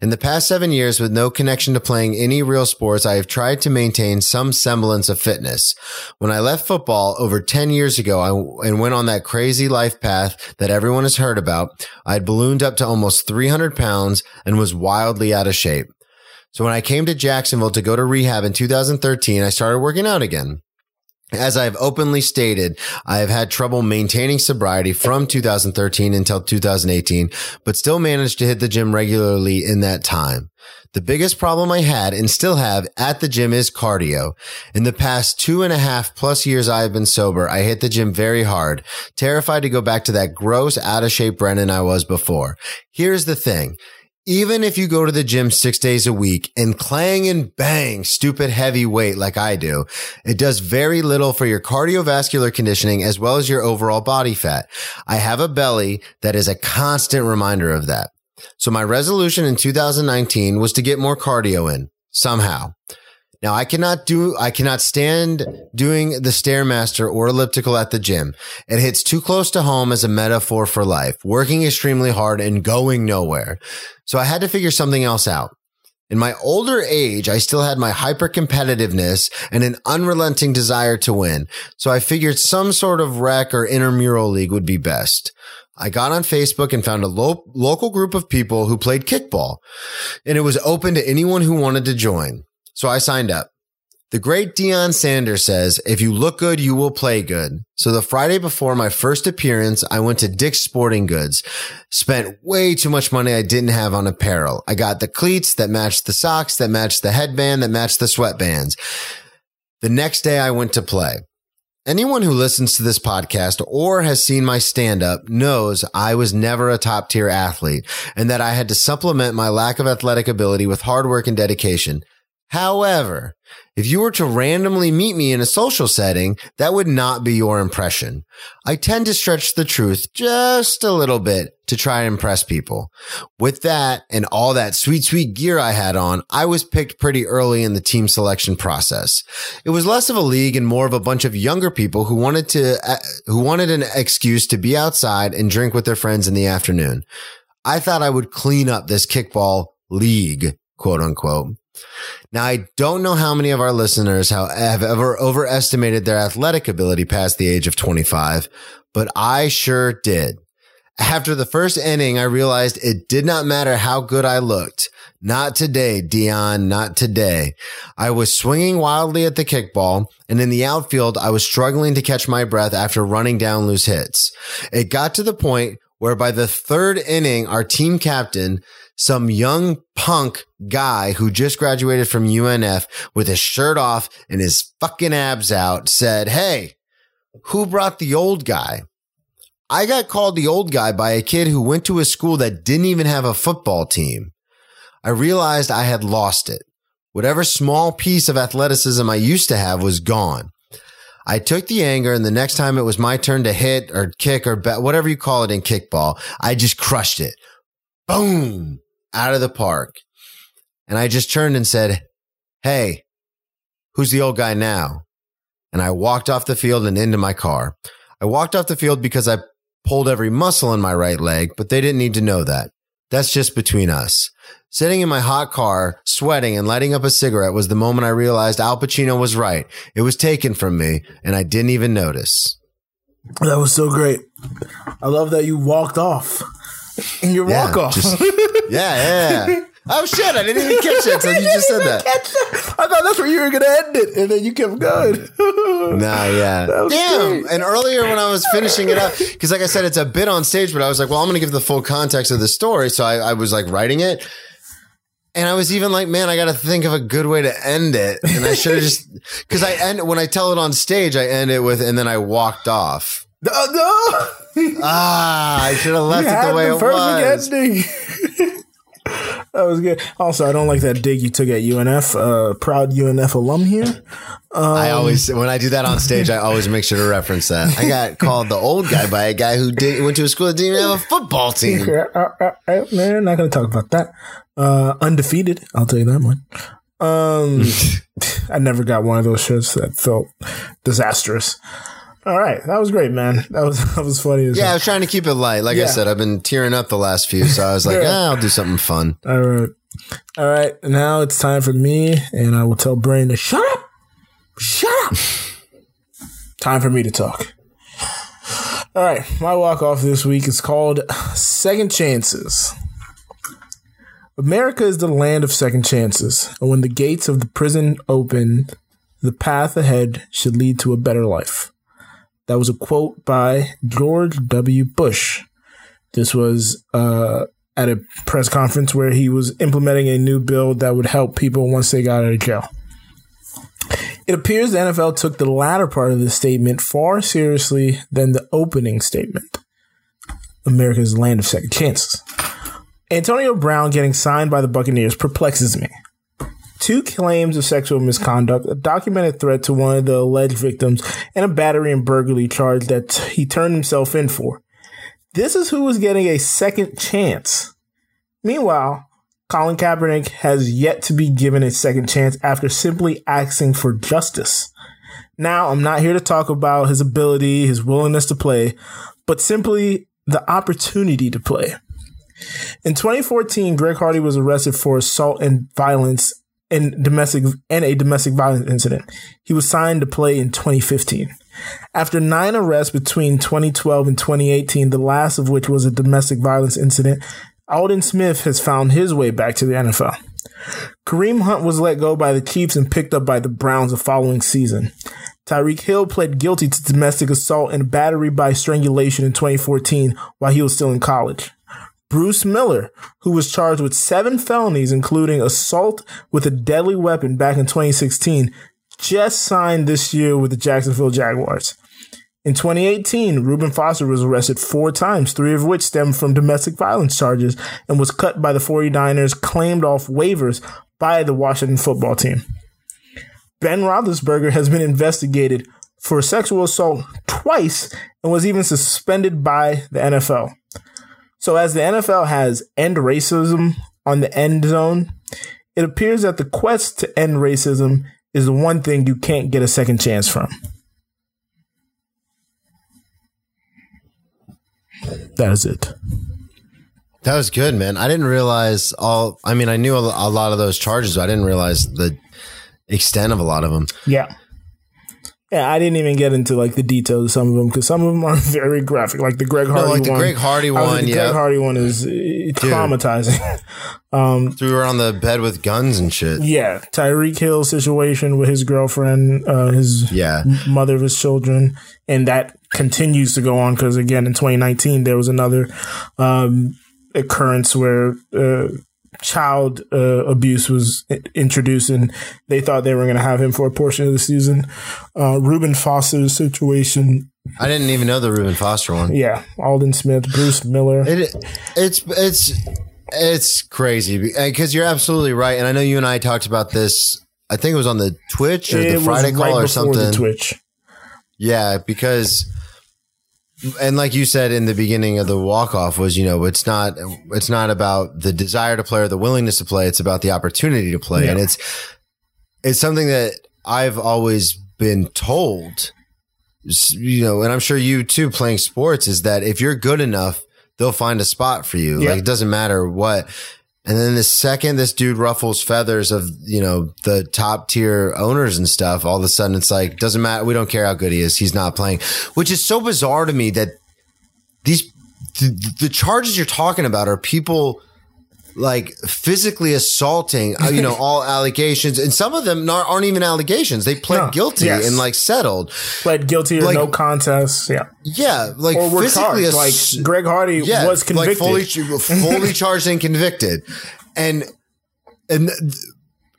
In the past seven years, with no connection to playing any real sports, I have tried to maintain some semblance of fitness. When I left football over 10 years ago I, and went on that crazy life path that everyone has heard about, I had ballooned up to almost 300 pounds and was wildly out of shape. So when I came to Jacksonville to go to rehab in 2013, I started working out again. As I have openly stated, I have had trouble maintaining sobriety from 2013 until 2018, but still managed to hit the gym regularly in that time. The biggest problem I had and still have at the gym is cardio. In the past two and a half plus years I have been sober, I hit the gym very hard, terrified to go back to that gross, out of shape Brennan I was before. Here's the thing. Even if you go to the gym six days a week and clang and bang stupid heavy weight like I do, it does very little for your cardiovascular conditioning as well as your overall body fat. I have a belly that is a constant reminder of that. So my resolution in 2019 was to get more cardio in somehow. Now I cannot do, I cannot stand doing the Stairmaster or elliptical at the gym. It hits too close to home as a metaphor for life, working extremely hard and going nowhere. So I had to figure something else out. In my older age, I still had my hyper competitiveness and an unrelenting desire to win. So I figured some sort of rec or intramural league would be best. I got on Facebook and found a lo- local group of people who played kickball and it was open to anyone who wanted to join. So I signed up. The great Deion Sanders says, if you look good, you will play good. So the Friday before my first appearance, I went to Dick's Sporting Goods, spent way too much money I didn't have on apparel. I got the cleats that matched the socks, that matched the headband, that matched the sweatbands. The next day I went to play. Anyone who listens to this podcast or has seen my stand up knows I was never a top tier athlete and that I had to supplement my lack of athletic ability with hard work and dedication. However, if you were to randomly meet me in a social setting, that would not be your impression. I tend to stretch the truth just a little bit to try and impress people. With that and all that sweet, sweet gear I had on, I was picked pretty early in the team selection process. It was less of a league and more of a bunch of younger people who wanted to, uh, who wanted an excuse to be outside and drink with their friends in the afternoon. I thought I would clean up this kickball league, quote unquote. Now, I don't know how many of our listeners have ever overestimated their athletic ability past the age of 25, but I sure did. After the first inning, I realized it did not matter how good I looked. Not today, Deion, not today. I was swinging wildly at the kickball, and in the outfield, I was struggling to catch my breath after running down loose hits. It got to the point where by the third inning, our team captain some young punk guy who just graduated from UNF with his shirt off and his fucking abs out said, Hey, who brought the old guy? I got called the old guy by a kid who went to a school that didn't even have a football team. I realized I had lost it. Whatever small piece of athleticism I used to have was gone. I took the anger and the next time it was my turn to hit or kick or bet, whatever you call it in kickball, I just crushed it. Boom out of the park. And I just turned and said, Hey, who's the old guy now? And I walked off the field and into my car. I walked off the field because I pulled every muscle in my right leg, but they didn't need to know that. That's just between us. Sitting in my hot car, sweating and lighting up a cigarette was the moment I realized Al Pacino was right. It was taken from me and I didn't even notice. That was so great. I love that you walked off in your Yeah, walk off. [laughs] yeah, yeah. Oh shit! I didn't even catch it until [laughs] you just said that. I thought that's where you were gonna end it, and then you kept going. [laughs] Nah, yeah. Damn. great. And earlier when I was finishing it up, because like I said, it's a bit on stage, but I was like, well, I'm going to give the full context of the story. So I, I was like writing it. And I was even like, man, I got to think of a good way to end it. And I should have just, because I end, when I tell it on stage, I end it with, and then I walked off. No, no. [laughs] Ah, I should have left it the way the it was. ending. [laughs] that was good. Also, I don't like that dig you took at UNF. Uh, proud UNF alum here. I always, when I do that on stage, I always make sure to reference that. I got [laughs] called the old guy by a guy who did, went to a school that didn't even have a football team. Uh, uh, uh, man, not gonna talk about that. Uh, undefeated. I'll tell you that one. Um, I never got one of those shirts that felt disastrous. All right, that was great, man. That was [laughs] that was funny. As Yeah, I was trying to keep it light. Like I said, I've been tearing up the last few, so I was like, [laughs] Yeah. ah, I'll do something fun. All right. All right. Now it's time for me, and I will tell Brain to shut up. Shut up. [laughs] time for me to talk. All right. My walk off this week is called Second Chances. America is the land of second chances, and when the gates of the prison open, the path ahead should lead to a better life. That was a quote by George W. Bush. This was uh, at a press conference where he was implementing a new bill that would help people once they got out of jail. It appears the NFL took the latter part of the statement far seriously than the opening statement. America's land of second chances. Antonio Brown getting signed by the Buccaneers perplexes me. Two claims of sexual misconduct, a documented threat to one of the alleged victims, and a battery and burglary charge that he turned himself in for. This is who is getting a second chance. Meanwhile, Colin Kaepernick has yet to be given a second chance after simply asking for justice. Now, I'm not here to talk about his ability, his willingness to play, but simply the opportunity to play. In 2014, Greg Hardy was arrested for assault and violence and domestic and a domestic violence incident. He was signed to play in 2015. After nine arrests between 2012 and 2018, the last of which was a domestic violence incident, Aldon Smith has found his way back to the NFL. Kareem Hunt was let go by the Chiefs and picked up by the Browns the following season. Tyreek Hill pled guilty to domestic assault and battery by strangulation in 2014 while he was still in college. Bruce Miller, who was charged with seven felonies, including assault with a deadly weapon back in 2016, just signed this year with the Jacksonville Jaguars. In 2018, Reuben Foster was arrested four times, three of which stemmed from domestic violence charges, and was cut by the 49ers, claimed off waivers, by the Washington football team. Ben Roethlisberger has been investigated for sexual assault twice and was even suspended by the NFL. So, as the NFL has end racism on the end zone, it appears that the quest to end racism is the one thing you can't get a second chance from. That is it. That was good, man. I didn't realize all. I mean, I knew a, lot of those charges, but I didn't realize the extent of a lot of them. Yeah. Yeah, I didn't even get into like the details of some of them because some of them are [laughs] very graphic, like the Greg Hardy one. like the one. Greg Hardy I was like, one, the yeah. Greg Hardy one is uh, traumatizing. [laughs] Threw her on the bed with guns and shit. yeah, Tyreek Hill situation with his girlfriend, uh, his Yeah. mother of his children, and that continues to go on because again in 2019 there was another um, occurrence where uh, child uh, abuse was introduced, and they thought they were going to have him for a portion of the season. Uh, Reuben Foster's situation, I didn't even know the Reuben Foster one. yeah, Aldon Smith, Bruce Miller, It it's it's it's crazy because you're absolutely right, and I know you and I talked about this. I think it was on the Twitch or It the Friday right call or something. Twitch, Yeah, because and like you said in the beginning of the walk off was, you know, it's not it's not about the desire to play or the willingness to play, it's about the opportunity to play. And it's it's something that I've always been told you know, and I'm sure you too playing sports is that if you're good enough, they'll find a spot for you. Yeah. Like it doesn't matter what. And then the second this dude ruffles feathers of, you know, the top tier owners and stuff, all of a sudden it's like, doesn't matter. We don't care how good he is. He's not playing, which is so bizarre to me that these, the, the charges you're talking about are people like physically assaulting, uh, you know, [laughs] all allegations. And some of them aren't even allegations. They pled No. guilty Yes. and like settled. pled guilty or Like- no contest. Yeah, Yeah. Like or physically ass- Like Greg Hardy yeah, was convicted. like fully, fully [laughs] charged and convicted, and and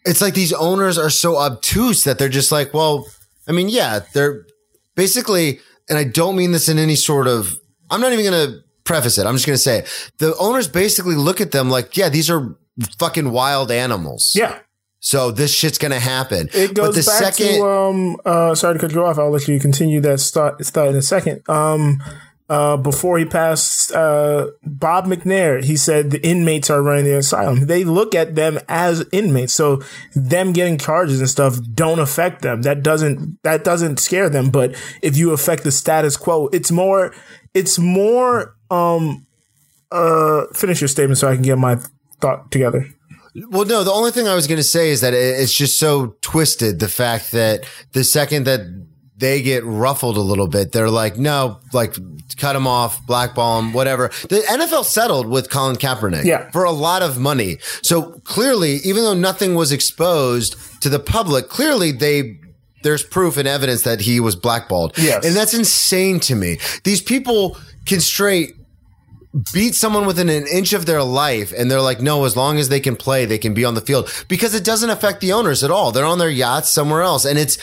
it's like these owners are so obtuse that they're just like, well, I mean, yeah, they're basically, and I don't mean this in any sort of, I'm not even gonna preface it. I'm just gonna say it. the owners basically look at them like, yeah, these are fucking wild animals. yeah, So this shit's gonna happen. It goes but the back second, to um uh sorry to cut you off, I'll let you continue that start start in a second. Um uh before he passed uh Bob McNair, he said the inmates are running the asylum. They look at them as inmates. So them getting charges and stuff don't affect them. That doesn't that doesn't scare them. But if you affect the status quo, it's more it's more um uh finish your statement so I can get my thought together. Well, no, the only thing I was going to say is that it's just so twisted. The fact that the second that they get ruffled a little bit, they're like, no, like cut him off, blackball him, whatever. The NFL settled with Colin Kaepernick Yeah. for a lot of money. So clearly, even though nothing was exposed to the public, clearly they, there's proof and evidence that he was blackballed. Yes. And that's insane to me. These people can straight beat someone within an inch of their life and they're like, no, as long as they can play, they can be on the field because it doesn't affect the owners at all. They're on their yachts somewhere else. And it's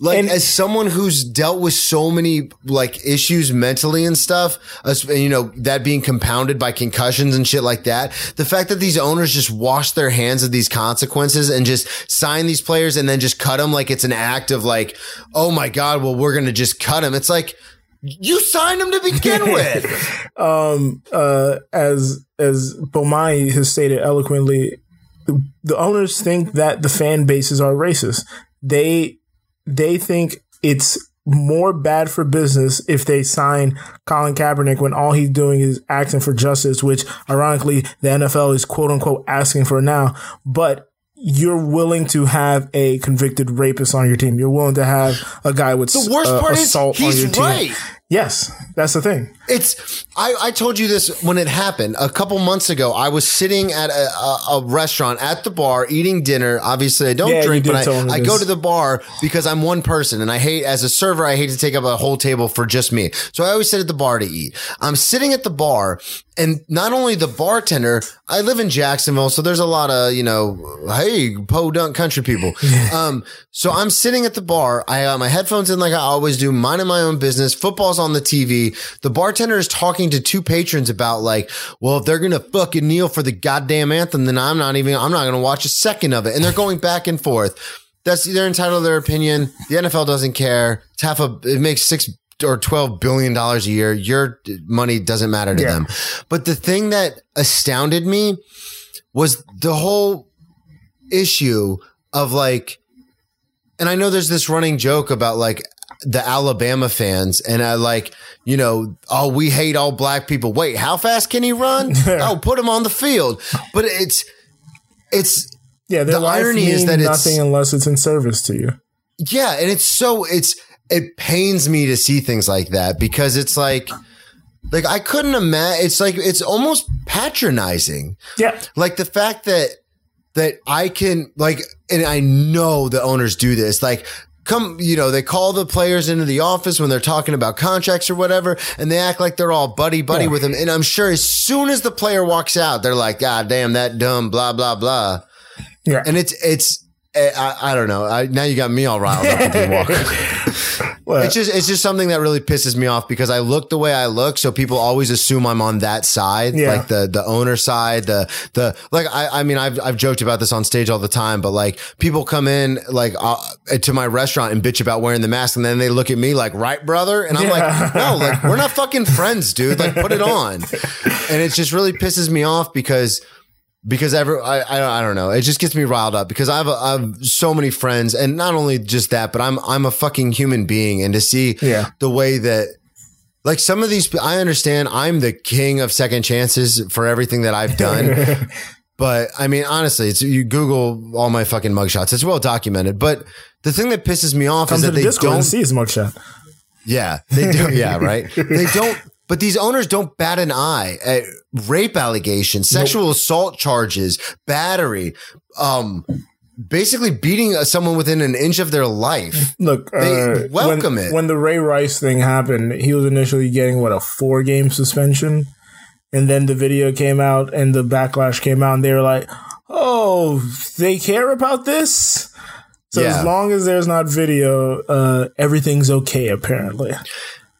like, And- as someone who's dealt with so many like issues mentally and stuff, as- you know, that being compounded by concussions and shit like that, the fact that these owners just wash their hands of these consequences and just sign these players and then just cut them like it's an act of like, oh my God, well, we're going to just cut them. It's like, you signed them to begin [laughs] with. um, uh, as as Bomani has stated eloquently, the, the owners think that the fan bases are racist. They they think it's more bad for business if they sign Colin Kaepernick when all he's doing is asking for justice, which ironically the NFL is quote unquote asking for now. But you're willing to have a convicted rapist on your team. You're willing to have a guy with The worst uh, part is he's your team. Yes, that's the thing. It's I, I told you this when it happened a couple months ago. I was sitting at a, a, a restaurant at the bar eating dinner. Obviously, I don't Yeah, drink, but I, I go to the bar because I'm one person and I hate as a server. I hate to take up a whole table for just me. So I always sit at the bar to eat. I'm sitting at the bar and not only the bartender. I live in Jacksonville, so there's a lot of you know, hey, po dunk country people. [laughs] um, so I'm sitting at the bar. I got my headphones in like I always do, minding my own business. Football's on the TV. The bartender is talking to two patrons about like, well, if they're going to fucking kneel for the goddamn anthem, then I'm not even, I'm not going to watch a second of it. And they're going back and forth. That's, they're entitled to their opinion. The NFL doesn't care. It's half a, it makes six or 12 billion dollars a year. Your money doesn't matter to Yeah. them. But the thing that astounded me was the whole issue of like, and I know there's this running joke about like the Alabama fans and I like, you know, oh, we hate all black people. Wait, how fast can he run? [laughs] oh, put him on the field. But it's, it's, Yeah, The irony is that it's- nothing unless it's in service to you. yeah. And it's so, it's, it pains me to see things like that because it's like, like I couldn't imagine. It's like, it's almost patronizing. Yeah, like the fact that that I can like, and I know the owners do this, like. Come, you know, they call the players into the office when they're talking about contracts or whatever, and they act like they're all buddy buddy Yeah. with them. And I'm sure as soon as the player walks out, they're like, God damn, that dumb, blah, blah, blah. yeah. And it's, it's, eh, I, I don't know. I, now you got me all riled up Walker. [laughs] Well, It's just it's just something that really pisses me off because I look the way I look, so people always assume I'm on that side, Yeah. like the the owner side, the the like. I I mean I've I've joked about this on stage all the time, but like people come in like uh, to my restaurant and bitch about wearing the mask, and then they look at me like, right, brother, and I'm like, no, like we're not [laughs] fucking friends, dude. Like put it on, [laughs] and it just really pisses me off because because every I, I I don't know. It just gets me riled up because I have, a, I have so many friends, and not only just that, but I'm I'm a fucking human being, and to see Yeah. the way that. Like some of these, I understand I'm the king of second chances for everything that I've done. [laughs] but I mean, honestly, it's you Google all my fucking mugshots. It's well documented. But the thing that pisses me off come is that the they Discord don't see his mugshot. yeah, they do. Yeah, right. [laughs] They don't. But these owners don't bat an eye at rape allegations, sexual assault charges, battery, um, basically beating uh, someone within an inch of their life. Look, They uh, welcome when, it. When the Ray Rice thing happened, he was initially getting what a four game suspension, and then the video came out and the backlash came out, and they were like, "Oh, they care about this." So Yeah. as long as there's not video, uh, everything's okay. Apparently,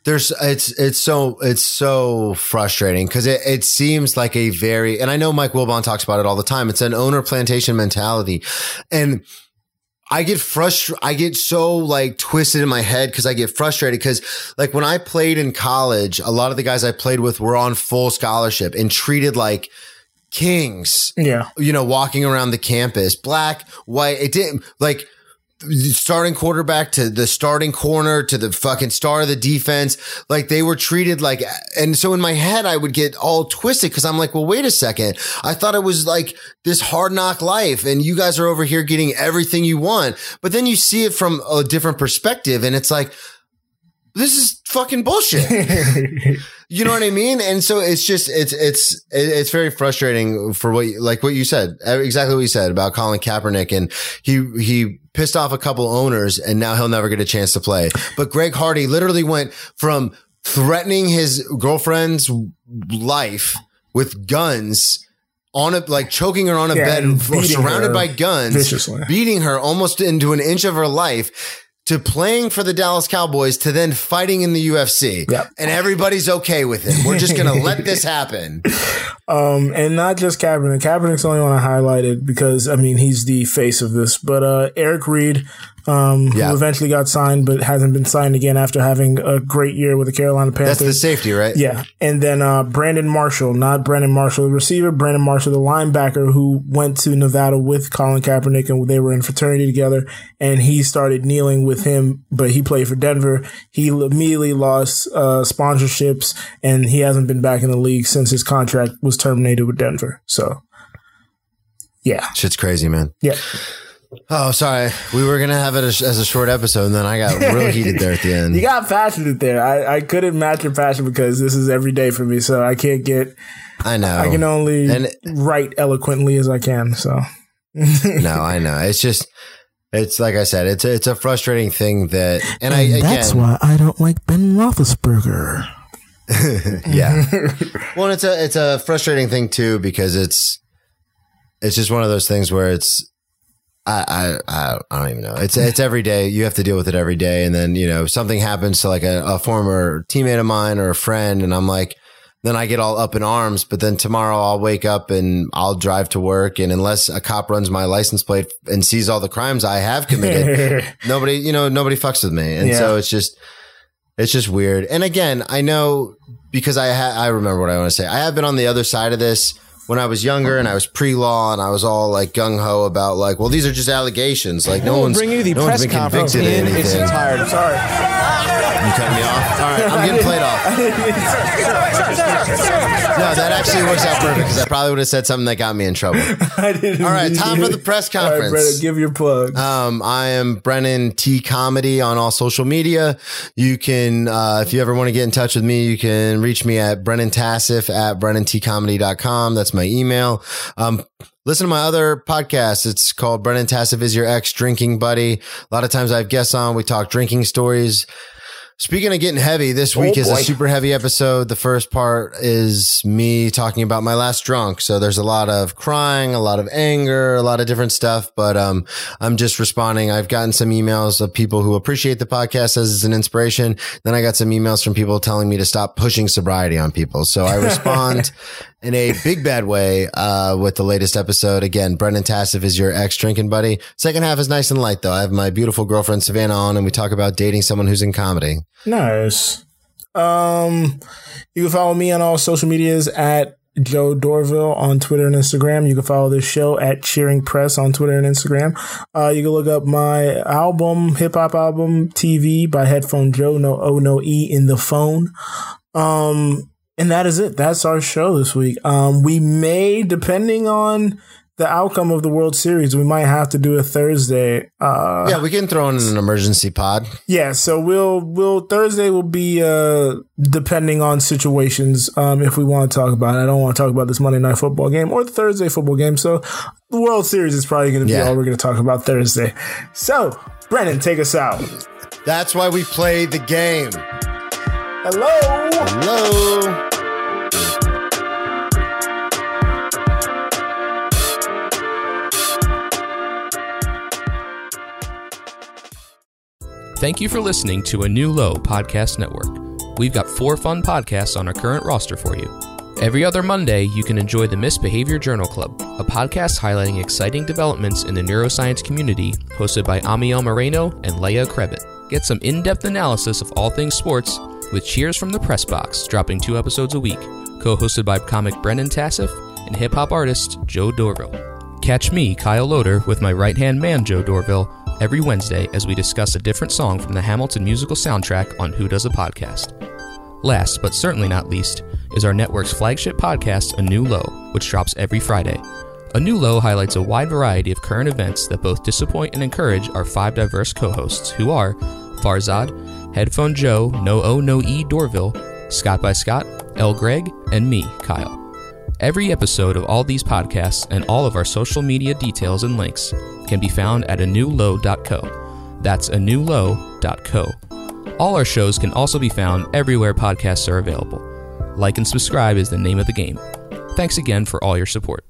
There's it's it's so it's so frustrating because it, it seems like a very and I know Mike Wilbon talks about it all the time. It's an owner plantation mentality, and I get frustrated. I get so like twisted in my head because I get frustrated because like when I played in college, a lot of the guys I played with were on full scholarship and treated like kings. yeah, You know, walking around the campus, black, white. It didn't like starting quarterback to the starting corner to the fucking star of the defense. Like they were treated like, and so in my head, I would get all twisted because I'm like, well, wait a second. I thought it was like this hard knock life and you guys are over here getting everything you want. But then you see it from a different perspective and it's like, this is fucking bullshit. [laughs] You know what I mean? And so it's just it's it's it's very frustrating for what you- like what you said exactly what you said about Colin Kaepernick and he he pissed off a couple owners and now he'll never get a chance to play. But Greg Hardy literally went from threatening his girlfriend's life with guns on a like choking her on a Yeah, bed and f- beating surrounded by guns viciously. beating her almost into an inch of her life to playing for the Dallas Cowboys to then fighting in the UFC. Yep. And everybody's okay with it. We're just going to let this happen. [laughs] Um, and not just Kaepernick. Kaepernick's the only one I highlighted because I mean he's the face of this. But uh, Eric Reid, um, Yeah. who eventually got signed but hasn't been signed again after having a great year with the Carolina Panthers. That's the safety, right? Yeah. And then uh, Brandon Marshall, not Brandon Marshall, the receiver, Brandon Marshall, the linebacker who went to Nevada with Colin Kaepernick and they were in fraternity together. And he started kneeling with him, but he played for Denver. He immediately lost uh, sponsorships and he hasn't been back in the league since his contract was terminated with Denver. So, yeah. Shit's crazy, man. Yeah. Oh, sorry. We were going to have it as, as a short episode and then I got real [laughs] heated there at the end. You got passionate there. I, I couldn't match your passion because this is every day for me. So I can't get, I know. I can only And- write eloquently as I can. So. [laughs] no, I know. It's just, it's like I said, it's a, it's a frustrating thing that, and, I, again, why I don't like Ben Roethlisberger. [laughs] yeah. well, it's a it's a frustrating thing too because it's it's just one of those things where it's I, I, I, don't even know. It's, it's every day. You have to deal with it every day. And then, you know, something happens to like a, a former teammate of mine or a friend. And I'm like, then I get all up in arms. But then tomorrow I'll wake up and I'll drive to work. And unless a cop runs my license plate and sees all the crimes I have committed, [laughs] nobody, you know, nobody fucks with me. And Yeah. so it's just, it's just weird. And again, I know because I ha- I remember what I want to say. I have been on the other side of this when I was younger and I was pre-law and I was all like gung ho about like, well, these are just allegations. Like no We'll one's bring you the no one's press been convicted in of its anything. entirety. Sorry. You cut me off. All right, I'm getting played off. [laughs] No, that actually works out perfect because I probably would have said something that got me in trouble. [laughs] I didn't All right, time for the press All right, conference. Brennan, give your plug. Um, I am Brennan T Comedy on all social media. You can, uh, if you ever want to get in touch with me, you can reach me at Brennan Tassif at BrennanTComedy.com. That's my email. Um, listen to my other podcast. It's called Brennan Tassif is your ex drinking buddy. A lot of times I have guests on. We talk drinking stories. Speaking of getting heavy, this week is a super heavy episode. The first part is me talking about my last drunk. So there's a lot of crying, a lot of anger, a lot of different stuff, but, um, I'm just responding. I've gotten some emails of people who appreciate the podcast as it's an inspiration. Then I got some emails from people telling me to stop pushing sobriety on people. So I [laughs] respond in a big bad way, uh, with the latest episode. Again, Brennan Tassif is your ex drinking buddy. Second half is nice and light though. I have my beautiful girlfriend Savannah on and we talk about dating someone who's in comedy. Nice. Um, you can follow me on all social medias at Joe Dorville on Twitter and Instagram. You can follow this show at Cheering Press on Twitter and Instagram. Uh, you can look up my album, hip hop album, TV by Headphone Joe. No O, no E in the phone. Um, and that is it. That's our show this week. Um, we may, depending on the outcome of the World Series, we might have to do a Thursday. Uh, Yeah, we can throw in an emergency pod. yeah, so we'll we'll Thursday will be uh depending on situations um if we want to talk about it. I don't want to talk about this Monday night football game or the Thursday football game. So the World Series is probably going to be Yeah. all we're going to talk about Thursday. So, Brennan, take us out. That's why we play the game. Hello. Hello. Thank you for listening to a new Low Podcast Network. We've got four fun podcasts on our current roster for you. Every other Monday, you can enjoy the Misbehavior Journal Club, a podcast highlighting exciting developments in the neuroscience community, hosted by Amiel Moreno and Leia Krebit. Get some in depth analysis of all things sports with Cheers from the Press Box, dropping two episodes a week, co hosted by comic Brennan Tassif and hip hop artist Joe Dorville. Catch me, Kyle Loader, with my right hand man, Joe Dorville, every Wednesday as we discuss a different song from the Hamilton musical soundtrack on Who Does a Podcast. Last, but certainly not least, is our network's flagship podcast, A New Low, which drops every Friday. A New Low highlights a wide variety of current events that both disappoint and encourage our five diverse co hosts, who are Farzad, Headphone Joe, No O No E Dorville, Scott by Scott, L. Greg, and me, Kyle. Every episode of all these podcasts and all of our social media details and links can be found at anewlow.co. That's anewlow.co. All our shows can also be found everywhere podcasts are available. Like and subscribe is the name of the game. Thanks again for all your support.